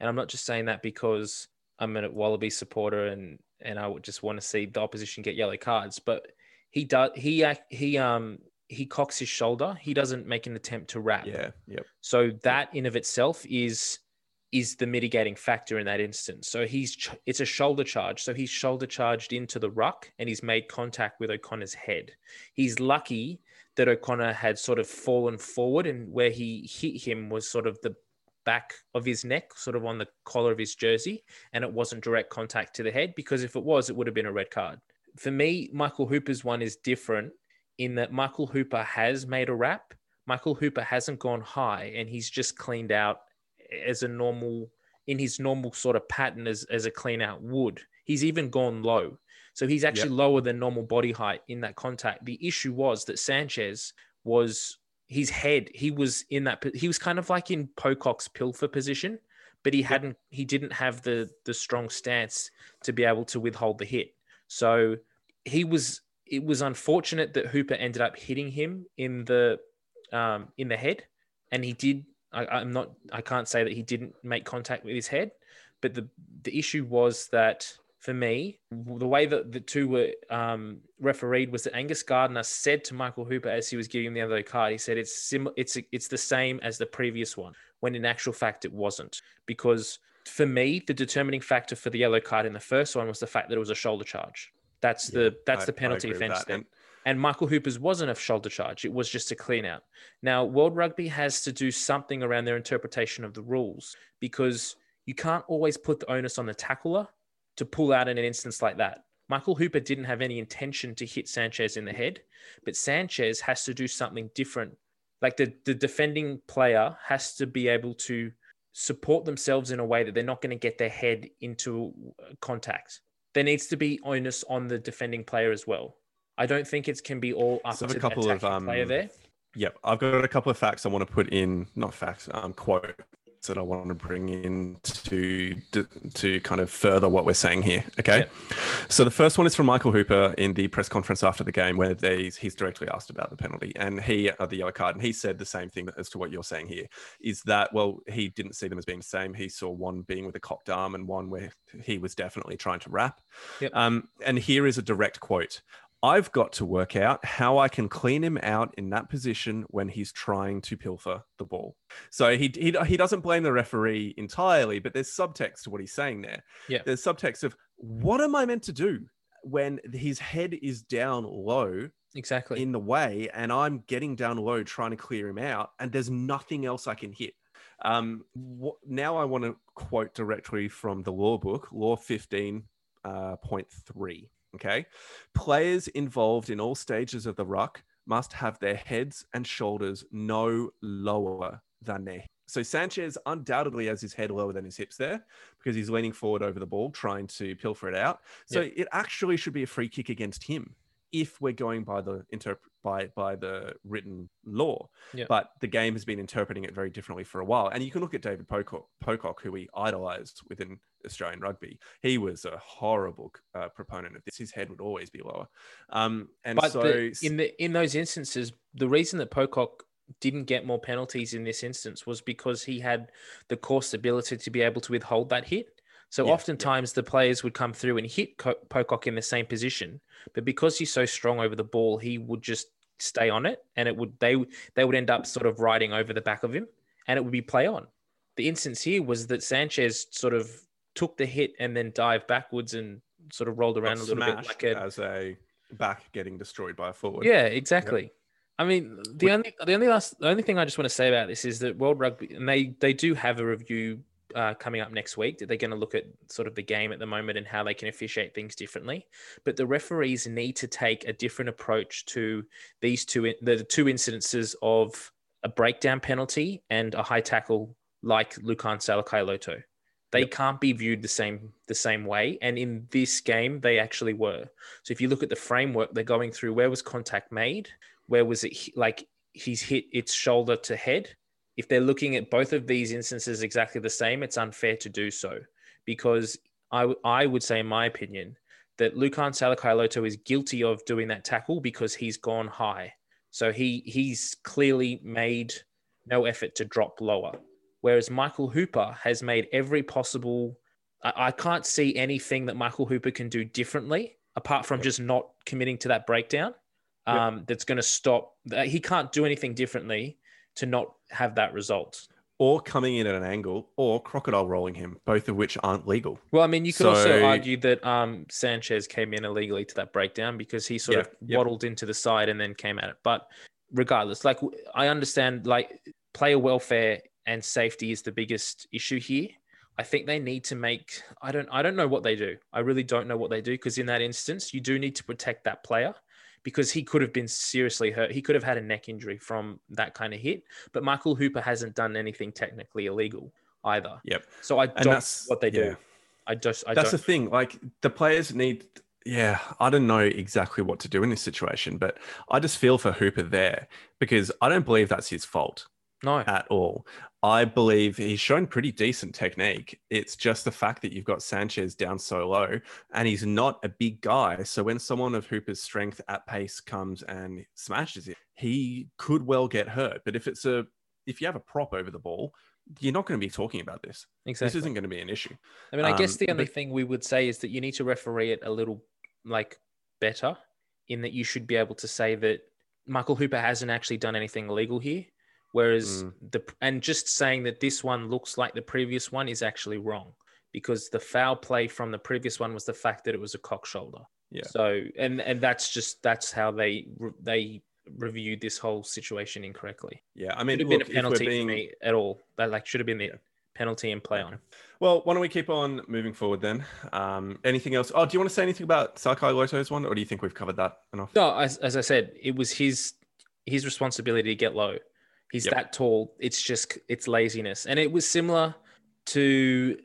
and I'm not just saying that because I'm a Wallaby supporter and and I would just want to see the opposition get yellow cards, but he does he act he um he cocks his shoulder. He doesn't make an attempt to wrap. yeah, yep, So that in of itself is is the mitigating factor in that instance. So he's ch- it's a shoulder charge. So he's shoulder charged into the ruck and he's made contact with O'Connor's head. He's lucky that O'Connor had sort of fallen forward and where he hit him was sort of the back of his neck, sort of on the collar of his jersey, and it wasn't direct contact to the head. Because if it was, it would have been a red card. For me, Michael Hooper's one is different in that Michael Hooper has made a wrap. Michael Hooper hasn't gone high, and he's just cleaned out as a normal in his normal sort of pattern as, as a clean out would. He's even gone low. So he's actually yep. lower than normal body height in that contact. The issue was that Sanchez was his head, he was in that he was kind of like in Pocock's pilfer position, but he hadn't he didn't have the the strong stance to be able to withhold the hit. So he was it was unfortunate that Hooper ended up hitting him in the um, in the head, and he did. I, I'm not. I can't say that he didn't make contact with his head, but the the issue was that for me, the way that the two were um, refereed was that Angus Gardner said to Michael Hooper as he was giving him the other card, he said it's sim- it's it's the same as the previous one, when in actual fact it wasn't, because for me the determining factor for the yellow card in the first one was the fact that it was a shoulder charge. That's yeah, the that's I, the penalty offense then. And Michael Hooper's wasn't a shoulder charge; it was just a clean out. Now, World Rugby has to do something around their interpretation of the rules because you can't always put the onus on the tackler to pull out in an instance like that. Michael Hooper didn't have any intention to hit Sanchez in the head, but Sanchez has to do something different. Like the, the defending player has to be able to support themselves in a way that they're not going to get their head into uh, contact. There needs to be onus on the defending player as well. I don't think it can be all up so to a couple the of um, player there. Yep, I've got a couple of facts I want to put in, not facts, um, quote that I want to bring in to to kind of further what we're saying here. Okay, yeah. so the first one is from Michael Hooper in the press conference after the game, where they, he's directly asked about the penalty and he uh, the yellow card, and he said the same thing as to what you're saying here. Is that well, he didn't see them as being the same. He saw one being with a cocked arm and one where he was definitely trying to wrap. Yep. Um, and here is a direct quote. I've got to work out how I can clean him out in that position when he's trying to pilfer the ball. So he, he, he doesn't blame the referee entirely, but there's subtext to what he's saying there. Yeah. There's subtext of what am I meant to do when his head is down low exactly in the way and I'm getting down low trying to clear him out and there's nothing else I can hit. Um, wh- now I want to quote directly from the law book, law 15.3. Okay. Players involved in all stages of the ruck must have their heads and shoulders no lower than their. So Sanchez undoubtedly has his head lower than his hips there because he's leaning forward over the ball, trying to pilfer it out. So yep. it actually should be a free kick against him if we're going by the interp- by by the written law. Yep. But the game has been interpreting it very differently for a while. And you can look at David Pocock, Pocock who we idolized within Australian rugby. He was a horrible uh, proponent of this. His head would always be lower. Um, and but so the, in the in those instances, the reason that Pocock didn't get more penalties in this instance was because he had the core stability to be able to withhold that hit. So yeah, oftentimes yeah. the players would come through and hit Pocock in the same position, but because he's so strong over the ball, he would just stay on it, and it would they they would end up sort of riding over the back of him, and it would be play on. The instance here was that Sanchez sort of took the hit and then dived backwards and sort of rolled around a little bit like a, as a back getting destroyed by a forward. Yeah, exactly. Yep. I mean, the only the only last the only thing I just want to say about this is that World Rugby and they they do have a review uh, coming up next week. That they're going to look at sort of the game at the moment and how they can officiate things differently. But the referees need to take a different approach to these two the two incidences of a breakdown penalty and a high tackle like Lukhan Salakaia-Loto. They yep. can't be viewed the same the same way. And in this game, they actually were. So if you look at the framework, they're going through where was contact made, where was it like he's hit its shoulder to head, if they're looking at both of these instances exactly the same, it's unfair to do so because I, I would say, in my opinion, that Lukhan Salakaia-Loto is guilty of doing that tackle because he's gone high. So he he's clearly made no effort to drop lower. Whereas Michael Hooper has made every possible. I, I can't see anything that Michael Hooper can do differently apart from just not committing to that breakdown. Um, yep. That's going to stop. He can't do anything differently to not have that result. Or coming in at an angle, or crocodile rolling him, both of which aren't legal. Well, I mean, you could so, also argue that um, Sanchez came in illegally to that breakdown because he sort of waddled into the side and then came at it. But regardless, like I understand, like player welfare and safety is the biggest issue here. I think they need to make I don't I don't know what they do. I really don't know what they do because in that instance you do need to protect that player because he could have been seriously hurt. He could have had a neck injury from that kind of hit, but Michael Hooper hasn't done anything technically illegal either. Yep. So I don't what they do. yeah. I just I That's don't the thing. Like the players need. Yeah, I don't know exactly what to do in this situation, but I just feel for Hooper there because I don't believe that's his fault no. at all. I believe he's shown pretty decent technique. It's just the fact that you've got Sanchez down so low and he's not a big guy. So when someone of Hooper's strength at pace comes and smashes it, he could well get hurt. But if it's a if you have a prop over the ball, you're not going to be talking about this. Exactly. This isn't going to be an issue. I mean, I guess Um, the only but- thing we would say is that you need to referee it a little like better in that you should be able to say that Michael Hooper hasn't actually done anything illegal here. Whereas Mm. the and just saying that this one looks like the previous one is actually wrong because the foul play from the previous one was the fact that it was a cock shoulder. Yeah. So and and that's just that's how they they reviewed this whole situation incorrectly. Yeah, I Should mean, have look, been a penalty being- for me at all. That like should have been the Yeah. penalty and play on. Well, why don't we keep on moving forward then? Um, anything else? Oh, do you want to say anything about Sakai Loto's one, or do you think we've covered that enough? No, as, as I said, it was his his responsibility to get low. He's Yep. that tall. It's just it's laziness, and it was similar to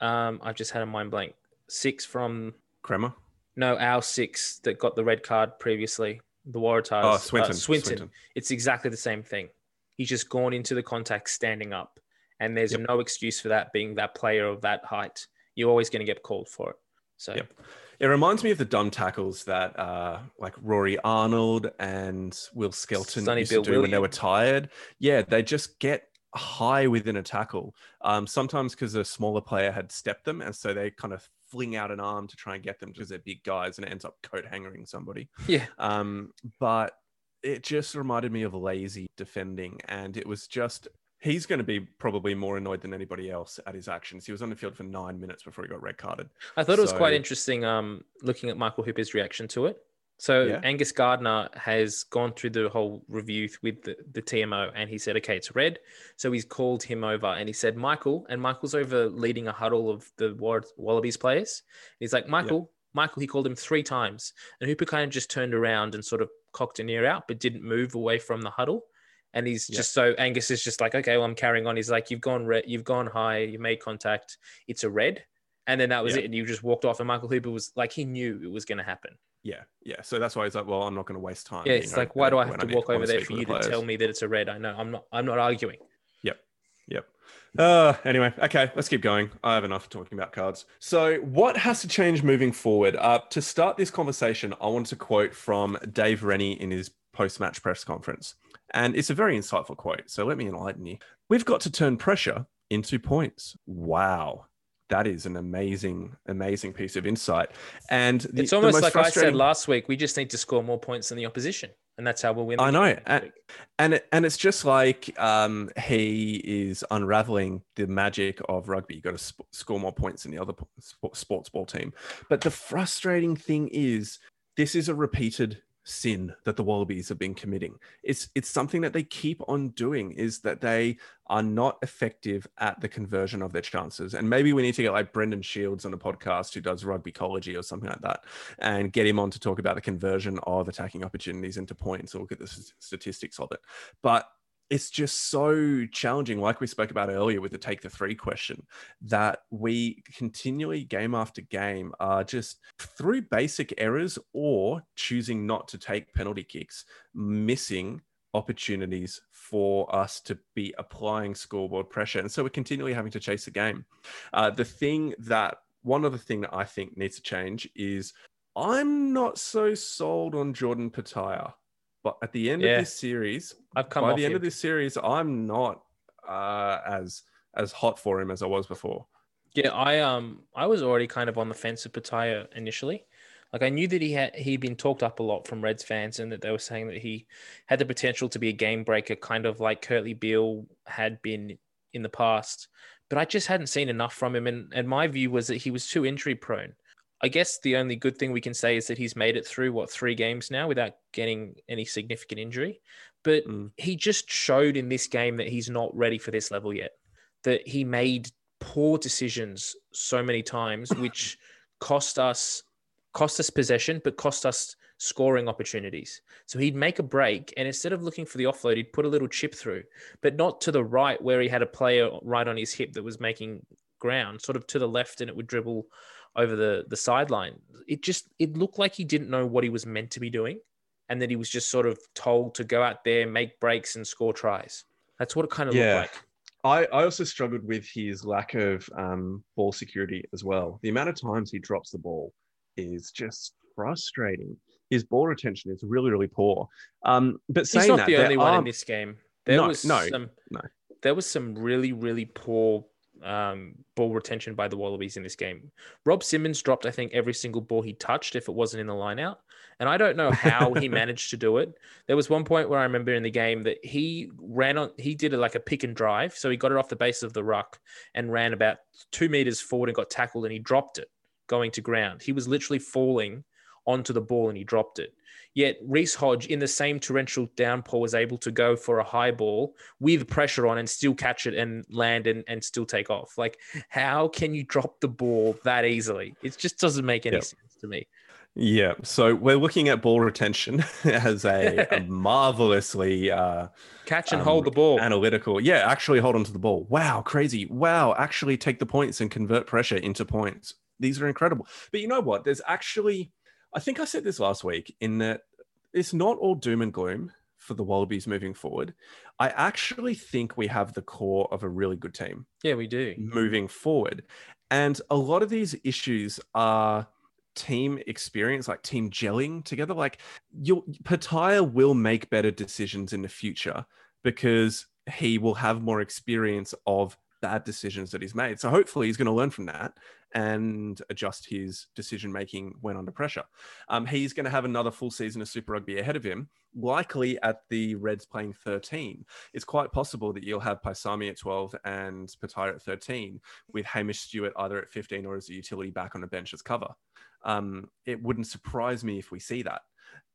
um, I've just had a mind blank. Six from Kremer? no our six that got the red card previously. The Waratahs. Oh, uh, Swinton. Swinton. It's exactly the same thing. He's just gone into the contact standing up, and there's Yep. no excuse for that being that player of that height. You're always going to get called for it. So Yep. It reminds me of the dumb tackles that uh, like Rory Arnold and Will Skelton Sonny used Bill to do when they were tired. Yeah, they just get high within a tackle. Um, sometimes because a smaller player had stepped them, and so they kind of fling out an arm to try and get them because they're big guys, and it ends up coat hangering somebody. yeah, Um, but it just reminded me of lazy defending, and it was just he's going to be probably more annoyed than anybody else at his actions. He was on the field for nine minutes before he got red carded. I thought it was quite interesting um, looking at Michael Hooper's reaction to it. So Yeah. Angus Gardner has gone through the whole review with the, the TMO and he said, okay, it's red. So he's called him over and he said, Michael, and Michael's over leading a huddle of the Wa- Wallabies players. He's like, Michael, Michael, he called him three times. And Hooper kind of just turned around and sort of cocked an ear out, but didn't move away from the huddle. And he's Yeah. just so Angus is just like, okay, well, I'm carrying on. He's like, you've gone red, you've gone high, you made contact. It's a red. And then that was Yeah. it. And you just walked off. And Michael Hooper was like, he knew it was going to happen. Yeah, yeah. So that's why he's like, well, I'm not going to waste time. Yeah, it's know, like, why do I have to walk over there for you the to tell me that it's a red? I know. I'm not. I'm not arguing. Yep, yep. Uh, anyway, okay, let's keep going. I have enough talking about cards. So, what has to change moving forward? Uh, to start this conversation, I want to quote from Dave Rennie in his post match press conference. And it's a very insightful quote. So, let me enlighten you. We've got to turn pressure into points. Wow. That is an amazing, amazing piece of insight. And the, It's almost most like I said last week. We just need to score more points than the opposition, and that's how we'll win. I know, and- and it, and it's just like um, he is unraveling the magic of rugby. You've got to sp- score more points than the other sp- sports ball team. But the frustrating thing is, this is a repeated sin that the Wallabies have been committing. It's it's something that they keep on doing. Is that they are not effective at the conversion of their chances. And maybe we need to get like Brendan Shields on a podcast who does rugby ecology or something like that, and get him on to talk about the conversion of attacking opportunities into points or look at the statistics of it. But it's just so challenging, like we spoke about earlier with the take the three question, that we continually, game after game, are just through basic errors or choosing not to take penalty kicks, missing opportunities for us to be applying scoreboard pressure. And so we're continually having to chase the game. Uh, the thing that one other thing that I think needs to change is I'm not so sold on Jordan Petaia. But at the end Yeah. of this series, I've come by the end him. of this series, I'm not uh, as as hot for him as I was before. Yeah, I um I was already kind of on the fence of Petaia initially. Like I knew that he had he'd been talked up a lot from Reds fans and that they were saying that he had the potential to be a game breaker, kind of like Kurtley Beale had been in the past. But I just hadn't seen enough from him. And and my view was that he was too injury prone. I guess the only good thing we can say is that he's made it through what three games now without getting any significant injury. But Mm. he just showed in this game that he's not ready for this level yet. That he made poor decisions so many times, which cost us cost us possession, but cost us scoring opportunities. So he'd make a break, and instead of looking for the offload, he'd put a little chip through, but not to the right where he had a player right on his hip that was making ground, sort of to the left, and it would dribble over the the sideline. It just it looked like he didn't know what he was meant to be doing, and that he was just sort of told to go out there, make breaks, and score tries. That's what it kind of Yeah. looked like. I, I also struggled with his lack of um, ball security as well. The amount of times he drops the ball is just frustrating. His ball retention is really, really poor. Um, but saying He's not that, the only one are- in this game. There No, was no, some, no. There was some really, really poor um, ball retention by the Wallabies in this game. Rob Simmons dropped, I think, every single ball he touched if it wasn't in the line out. And I don't know how he managed to do it. There was one point where I remember in the game that he ran on, he did it like a pick and drive. So he got it off the base of the ruck and ran about two meters forward and got tackled and he dropped it going to ground. He was literally falling onto the ball and he dropped it. Yet Reece Hodge, in the same torrential downpour, was able to go for a high ball with pressure on and still catch it and land and, and still take off. Like, how can you drop the ball that easily? It just doesn't make any Yep. sense to me. Yeah, so we're looking at ball retention as a, a marvelously uh, Catch and Um, hold the ball. analytical. Yeah, actually hold on to the ball. Wow, crazy. Wow, actually take the points and convert pressure into points. These are incredible. But you know what? There's actually, I think I said this last week, in that it's not all doom and gloom for the Wallabies moving forward. I actually think we have the core of a really good team yeah, we do. moving forward. And a lot of these issues are team experience, like team gelling together. Like you Petaia will make better decisions in the future because he will have more experience of bad decisions that he's made. So hopefully he's going to learn from that and adjust his decision making when under pressure. Um, he's going to have another full season of Super Rugby ahead of him, likely at the Reds playing 13 it's quite possible that you'll have Paisami at 12 and Petaia at 13, with Hamish Stewart either at 15 or as a utility back on the bench as cover. Um, it wouldn't surprise me if we see that.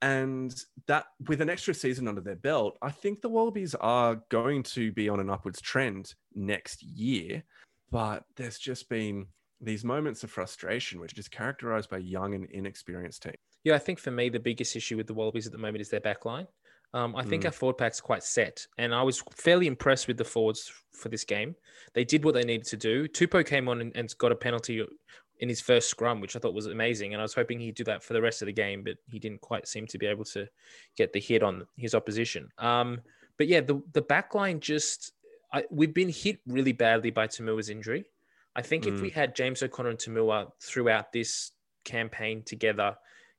And that, with an extra season under their belt, I think the Wallabies are going to be on an upwards trend next year. But there's just been these moments of frustration, which is characterized by young and inexperienced teams. Yeah, I think for me, the biggest issue with the Wallabies at the moment is their back line. Um, I think Mm. our forward pack's quite set, and I was fairly impressed with the forwards for this game. They did what they needed to do. Tupou came on and, and got a penalty in his first scrum, which I thought was amazing, and I was hoping he'd do that for the rest of the game, but he didn't quite seem to be able to get the hit on his opposition. Um, but yeah, the the back line just I, we've been hit really badly by To'omua's injury. I think if Mm. we had James O'Connor and Tamua throughout this campaign together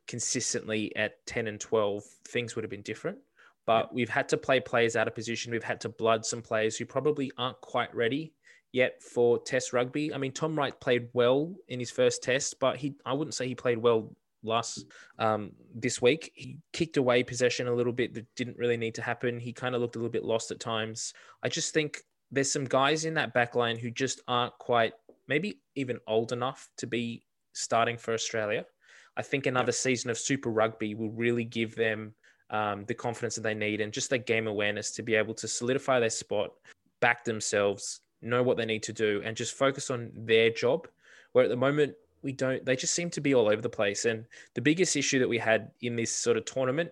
consistently at 10 and 12, things would have been different. But we've had to play players out of position. We've had to blood some players who probably aren't quite ready yet for test rugby. I mean, Tom Wright played well in his first test, but he I wouldn't say he played well last um, this week. He kicked away possession a little bit that didn't really need to happen. He kind of looked a little bit lost at times. I just think there's some guys in that back line who just aren't quite maybe even old enough to be starting for Australia. I think another season of Super Rugby will really give them um, the confidence that they need and just their game awareness to be able to solidify their spot, back themselves, know what they need to do, and just focus on their job. Where at the moment, we don't, they just seem to be all over the place. And the biggest issue that we had in this sort of tournament,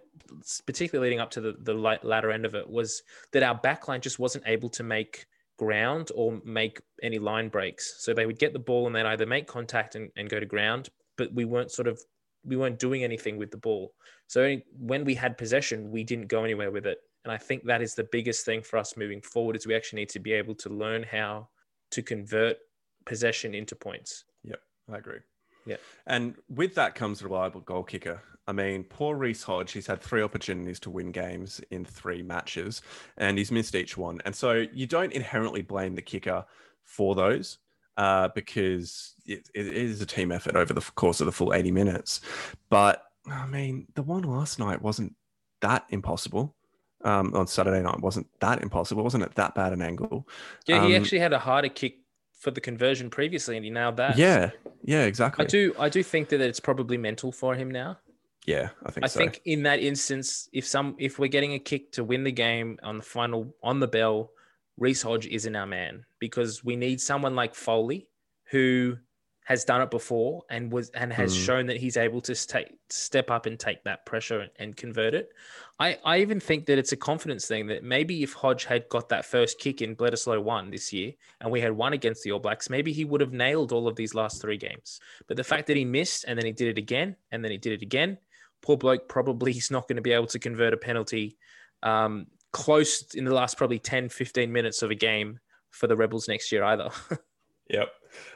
particularly leading up to the, the latter end of it, was that our backline just wasn't able to make ground or make any line breaks. So they would get the ball and then either make contact and, and go to ground, but we weren't sort of we weren't doing anything with the ball. So when we had possession, we didn't go anywhere with it. And I think that is the biggest thing for us moving forward is we actually need to be able to learn how to convert possession into points. Yep, I agree. Yeah. And with that comes reliable goal kicker. I mean, poor Reece Hodge, he's had three opportunities to win games in three matches, and he's missed each one. And so you don't inherently blame the kicker for those uh, because it, it is a team effort over the course of the full 80 minutes. But I mean, the one last night wasn't that impossible. Um, on Saturday night wasn't that impossible, wasn't it? That bad an angle. Yeah, he Um, actually had a harder kick for the conversion previously, and he nailed that. Yeah, yeah, exactly. I do. I do think that it's probably mental for him now. Yeah, I think. I so. think in that instance, if some if we're getting a kick to win the game on the final on the bell, Reece Hodge isn't our man because we need someone like Foley who has done it before and was and has Mm. shown that he's able to stay, step up and take that pressure and, and convert it. I, I even think that it's a confidence thing that maybe if Hodge had got that first kick in Bledisloe one this year and we had won against the All Blacks, maybe he would have nailed all of these last three games. But the fact that he missed and then he did it again and then he did it again, poor bloke probably he's not going to be able to convert a penalty um, close in the last probably 10, 15 minutes of a game for the Rebels next year either. Yep.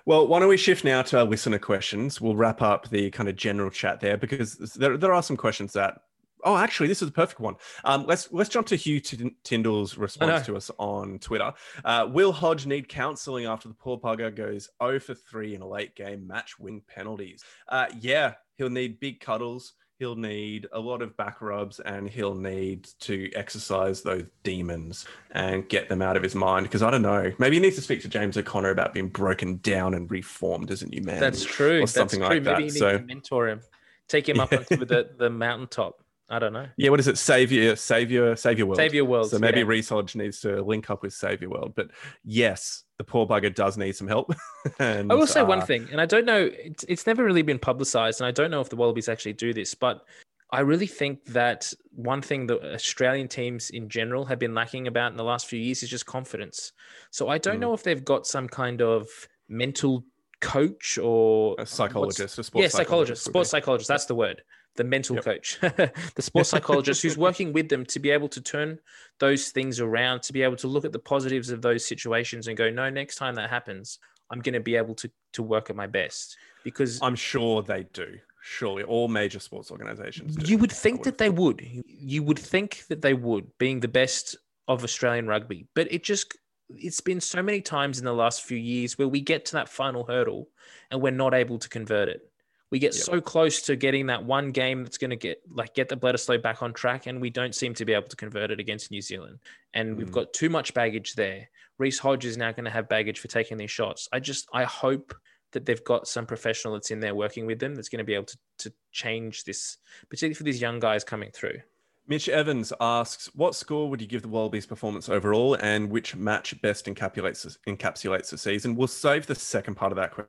Well, why don't we shift now to our listener questions? We'll wrap up the kind of general chat there because there, there are some questions that. Oh, actually, this is the perfect one. Um, let's let's jump to Hugh Tin- Tyndall's response to us on Twitter. Uh, will Hodge need counselling after the poor bugger goes 0 for 3 in a late game match win penalties? Uh, yeah, he'll need big cuddles. He'll need a lot of back rubs and he'll need to exercise those demons and get them out of his mind. Because I don't know, maybe he needs to speak to James O'Connor about being broken down and reformed as a new man. That's true. Or something That's true. like Maybe that. you need So- to mentor him, take him up onto the, the mountaintop. I don't know. Yeah, what is it? Savior, Savior, Savior World. Save your world. So maybe yeah. Needs to link up with Savior World. But yes, the poor bugger does need some help. and, I will say one uh, thing, and I don't know, it's, it's never really been publicized, and I don't know if the Wallabies actually do this, but I really think that one thing that Australian teams in general have been lacking about in the last few years is just confidence. So I don't Mm. know if they've got some kind of mental coach or A psychologist, a sports psychologist. yeah, psychologist, sports psychologist. That's the word. The mental Yep. coach, the sports psychologist who's working with them to be able to turn those things around, to be able to look at the positives of those situations and go, no, next time that happens, I'm going to be able to to work at my best. Because I'm sure they do. Surely, all major sports organizations. do. you would think would that they would. You would think that they would, being the best of Australian rugby. But it just it's been so many times in the last few years where we get to that final hurdle and we're not able to convert it. We get Yep. so close to getting that one game that's going to get like get the Bledisloe back on track, and we don't seem to be able to convert it against New Zealand. And we've Mm. got too much baggage there. Reece Hodge is now going to have baggage for taking these shots. I just I hope that they've got some professional that's in there working with them that's going to be able to to change this, particularly for these young guys coming through. Mitch Evans asks, "What score would you give the Wallabies' performance overall, and which match best encapsulates encapsulates the season?" We'll save the second part of that que-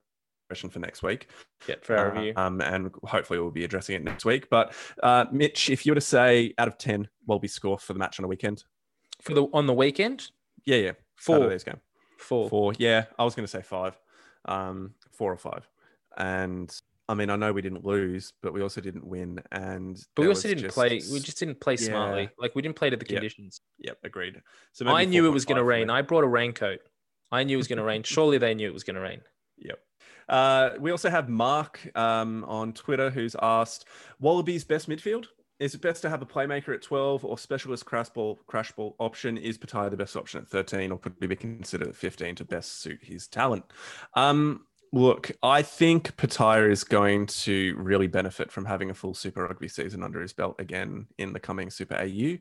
question for next week, Yeah, for our Uh, review. um, and hopefully we'll be addressing it next week. But uh, Mitch, if you were to say out of ten, Wallaby score for the match on the weekend, For the on the weekend, yeah, yeah, four, Saturday's game, four. four, yeah, I was going to say five, um, four or five, and. I mean, I know we didn't lose, but we also didn't win, and But we also didn't just- play. We just didn't play Yeah. smartly. Like we didn't play to the conditions. Yep, agreed. So I knew it was going to rain. I brought a raincoat. I knew it was going to rain. Surely they knew it was going to rain. Yep. Uh, we also have Mark um, on Twitter who's asked Wallabies best midfield. Is it best to have a playmaker at 12 or specialist crash ball, crash ball option? Is Petaia the best option at 13 or could he be considered at 15 to best suit his talent? Um, look, I think Petaia is going to really benefit from having a full Super Rugby season under his belt again in the coming Super AU,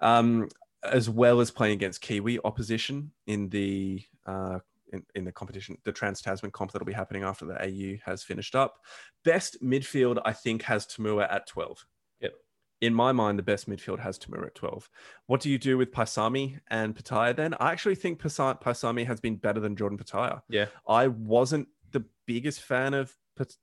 um, as well as playing against Kiwi opposition in the uh, in, in the competition, the Trans Tasman comp that'll be happening after the AU has finished up. Best midfield, I think, has To'omua at 12. Yep. In my mind, the best midfield has To'omua at 12. What do you do with Paisami and Petaia then? I actually think Paisa- Paisami has been better than Jordan Petaia. Yeah. I wasn't the biggest fan of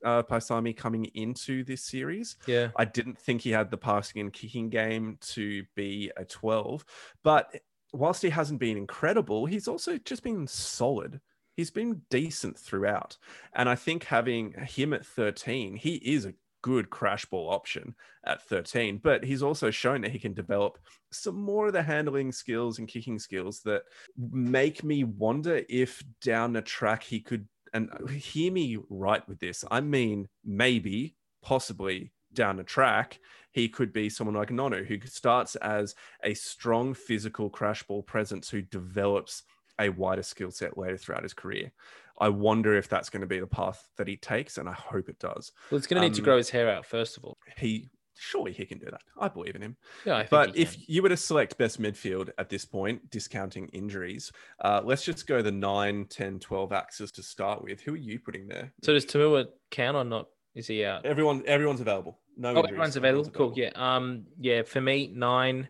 uh, Paisami coming into this series. Yeah. I didn't think he had the passing and kicking game to be a 12. But whilst he hasn't been incredible, he's also just been solid. He's been decent throughout. And I think having him at 13, he is a good crash ball option at 13, but he's also shown that he can develop some more of the handling skills and kicking skills that make me wonder if down the track he could and hear me right with this. I mean, maybe, possibly down the track, he could be someone like Nonu, who starts as a strong physical crash ball presence who develops a wider skill set later throughout his career. I wonder if that's going to be the path that he takes, and I hope it does. Well, it's going to need to Um, grow his hair out first of all. He surely he can do that. I believe in him. Yeah, I think But if you were to select best midfield at this point, discounting injuries, uh, let's just go the 9, 10, 12 axis to start with. Who are you putting there? so does To'omua count or not? Is he out? Everyone, everyone's available. No, Oh, everyone's available. Cool. Yeah. Um. Yeah. For me, nine.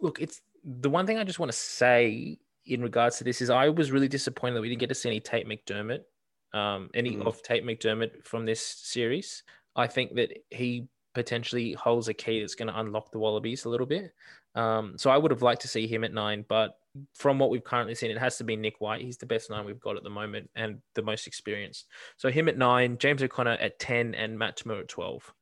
Look, it's the one thing I just want to say in regards to this is I was really disappointed that we didn't get to see any Tate McDermott, um, any Mm. of Tate McDermott from this series. I think that he potentially holds a key that's going to unlock the Wallabies a little bit. Um, so I would have liked to see him at nine, but from what we've currently seen, it has to be Nick White. He's the best nine we've got at the moment and the most experienced. So him at nine, James O'Connor at ten, and Matt To'omua at twelve,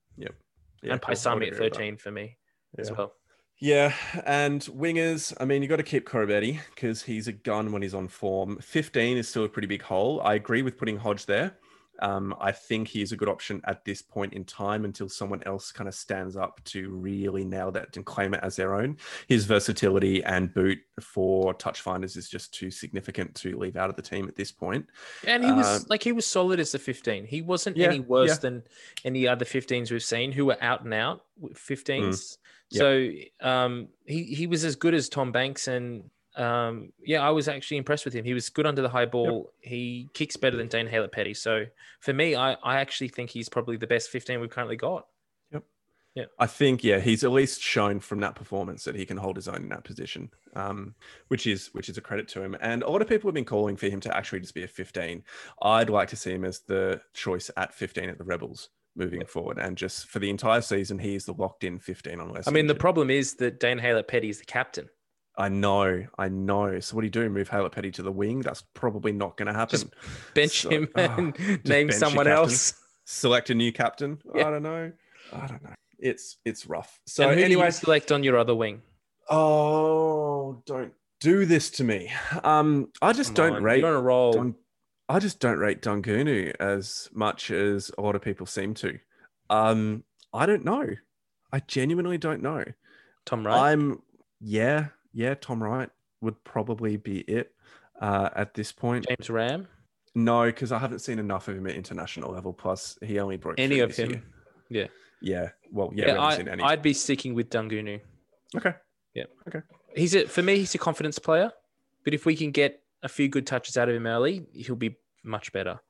Yeah, and. Paisami at agree with that. thirteen for me as well. Yeah, and wingers, I mean, you got to keep Koroibete because he's a gun when he's on form. 15 is still a pretty big hole. I agree with putting Hodge there. Um, I think he is a good option at this point in time until someone else kind of stands up to really nail that and claim it as their own. His versatility and boot for touch finders is just too significant to leave out of the team at this point. And he was Uh, like he was solid as a 15. He wasn't Yeah, any worse yeah. than any other 15s we've seen who were out and out 15s. Mm. Yep. So um, he he was as good as Tom Banks and um, yeah, I was actually impressed with him. He was good under the high ball. He kicks better than Dane Haylett-Petty. So for me, I, I actually think he's probably the best 15 we've currently got. Yep. Yeah. I think, yeah, he's at least shown from that performance that he can hold his own in that position, um, which is which is a credit to him. And a lot of people have been calling for him to actually just be a 15. I'd like to see him as the choice at 15 at the Rebels moving forward, and just for the entire season, he's the locked in 15 on unless. I mean, the problem is that Dane Haylett-Petty is the captain. I know, I know. So what do you do? Move Haylett-Petty to the wing? That's probably not going to happen. Just bench So- him ah, and just name someone else. Select a new captain. Yeah. I don't know. I don't know. It's it's rough. So and anyway, select on your other wing? Oh, don't do this to me. Um, I just Come don't on, rate. You're on a roll. Dun- I just don't rate Daugunu as much as a lot of people seem to. Um, I don't know. I genuinely don't know. Tom Wright. I'm yeah, yeah. Tom Wright would probably be it uh, at this point. James Ramm. No, because I haven't seen enough of him at international level. Plus, he only broke Any of him. year. Yeah. Yeah. Well, yeah. Yeah, we I. I'd be sticking with Daugunu. Okay. Yeah. Okay. He's a for me, he's a confidence player. But if we can get a few good touches out of him early, he'll be much better.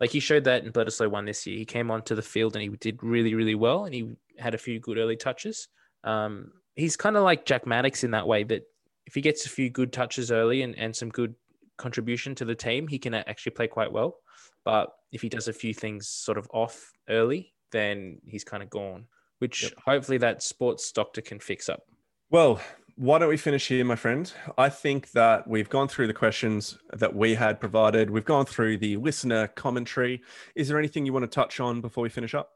Like he showed that in Bledisloe one this year. He came onto the field and he did really, really well, and he had a few good early touches. Um, he's kind of like Jack Maddocks in that way that if he gets a few good touches early and, and some good contribution to the team, he can actually play quite well. But if he does a few things sort of off early, then he's kind of gone. Which Yep. hopefully that sports doctor can fix up. Well, why don't we finish here, my friend? I think that we've gone through the questions that we had provided. We've gone through the listener commentary. Is there anything you want to touch on before we finish up?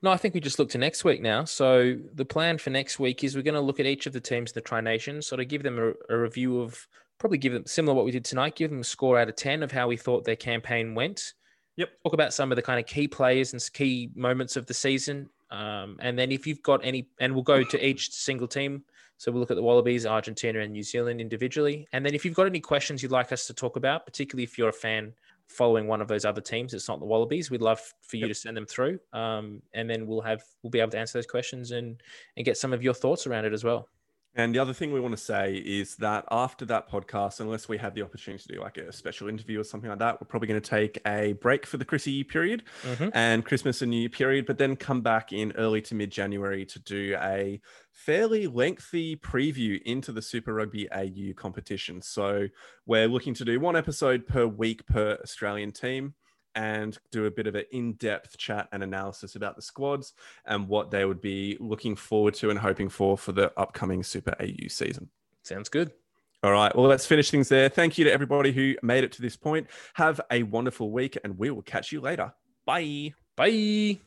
No, I think we just look to next week now. So the plan for next week is we're going to look at each of the teams in the Tri Nations, sort of give them a, a review of probably give them similar to what we did tonight, give them a score out of 10 of how we thought their campaign went. Yep. Talk about some of the kind of key players and key moments of the season. Um, and then if you've got any, and we'll go to each single team. So we'll look at the Wallabies, Argentina, and New Zealand individually. And then if you've got any questions you'd like us to talk about, particularly if you're a fan following one of those other teams, it's not the Wallabies. We'd love for you Yep. to send them through, um, and then we'll have we'll be able to answer those questions and and get some of your thoughts around it as well. And the other thing we want to say is that after that podcast, unless we have the opportunity to do like a special interview or something like that, we're probably going to take a break for the Chrissy period Mhm. and Christmas and New Year period, but then come back in early to mid January to do a fairly lengthy preview into the Super Rugby AU competition. So we're looking to do one episode per week per Australian team and do a bit of an in-depth chat and analysis about the squads and what they would be looking forward to and hoping for for the upcoming Super AU season. Sounds good. All right, well, let's finish things there. Thank you to everybody who made it to this point. Have a wonderful week, and we will catch you later. Bye. Bye.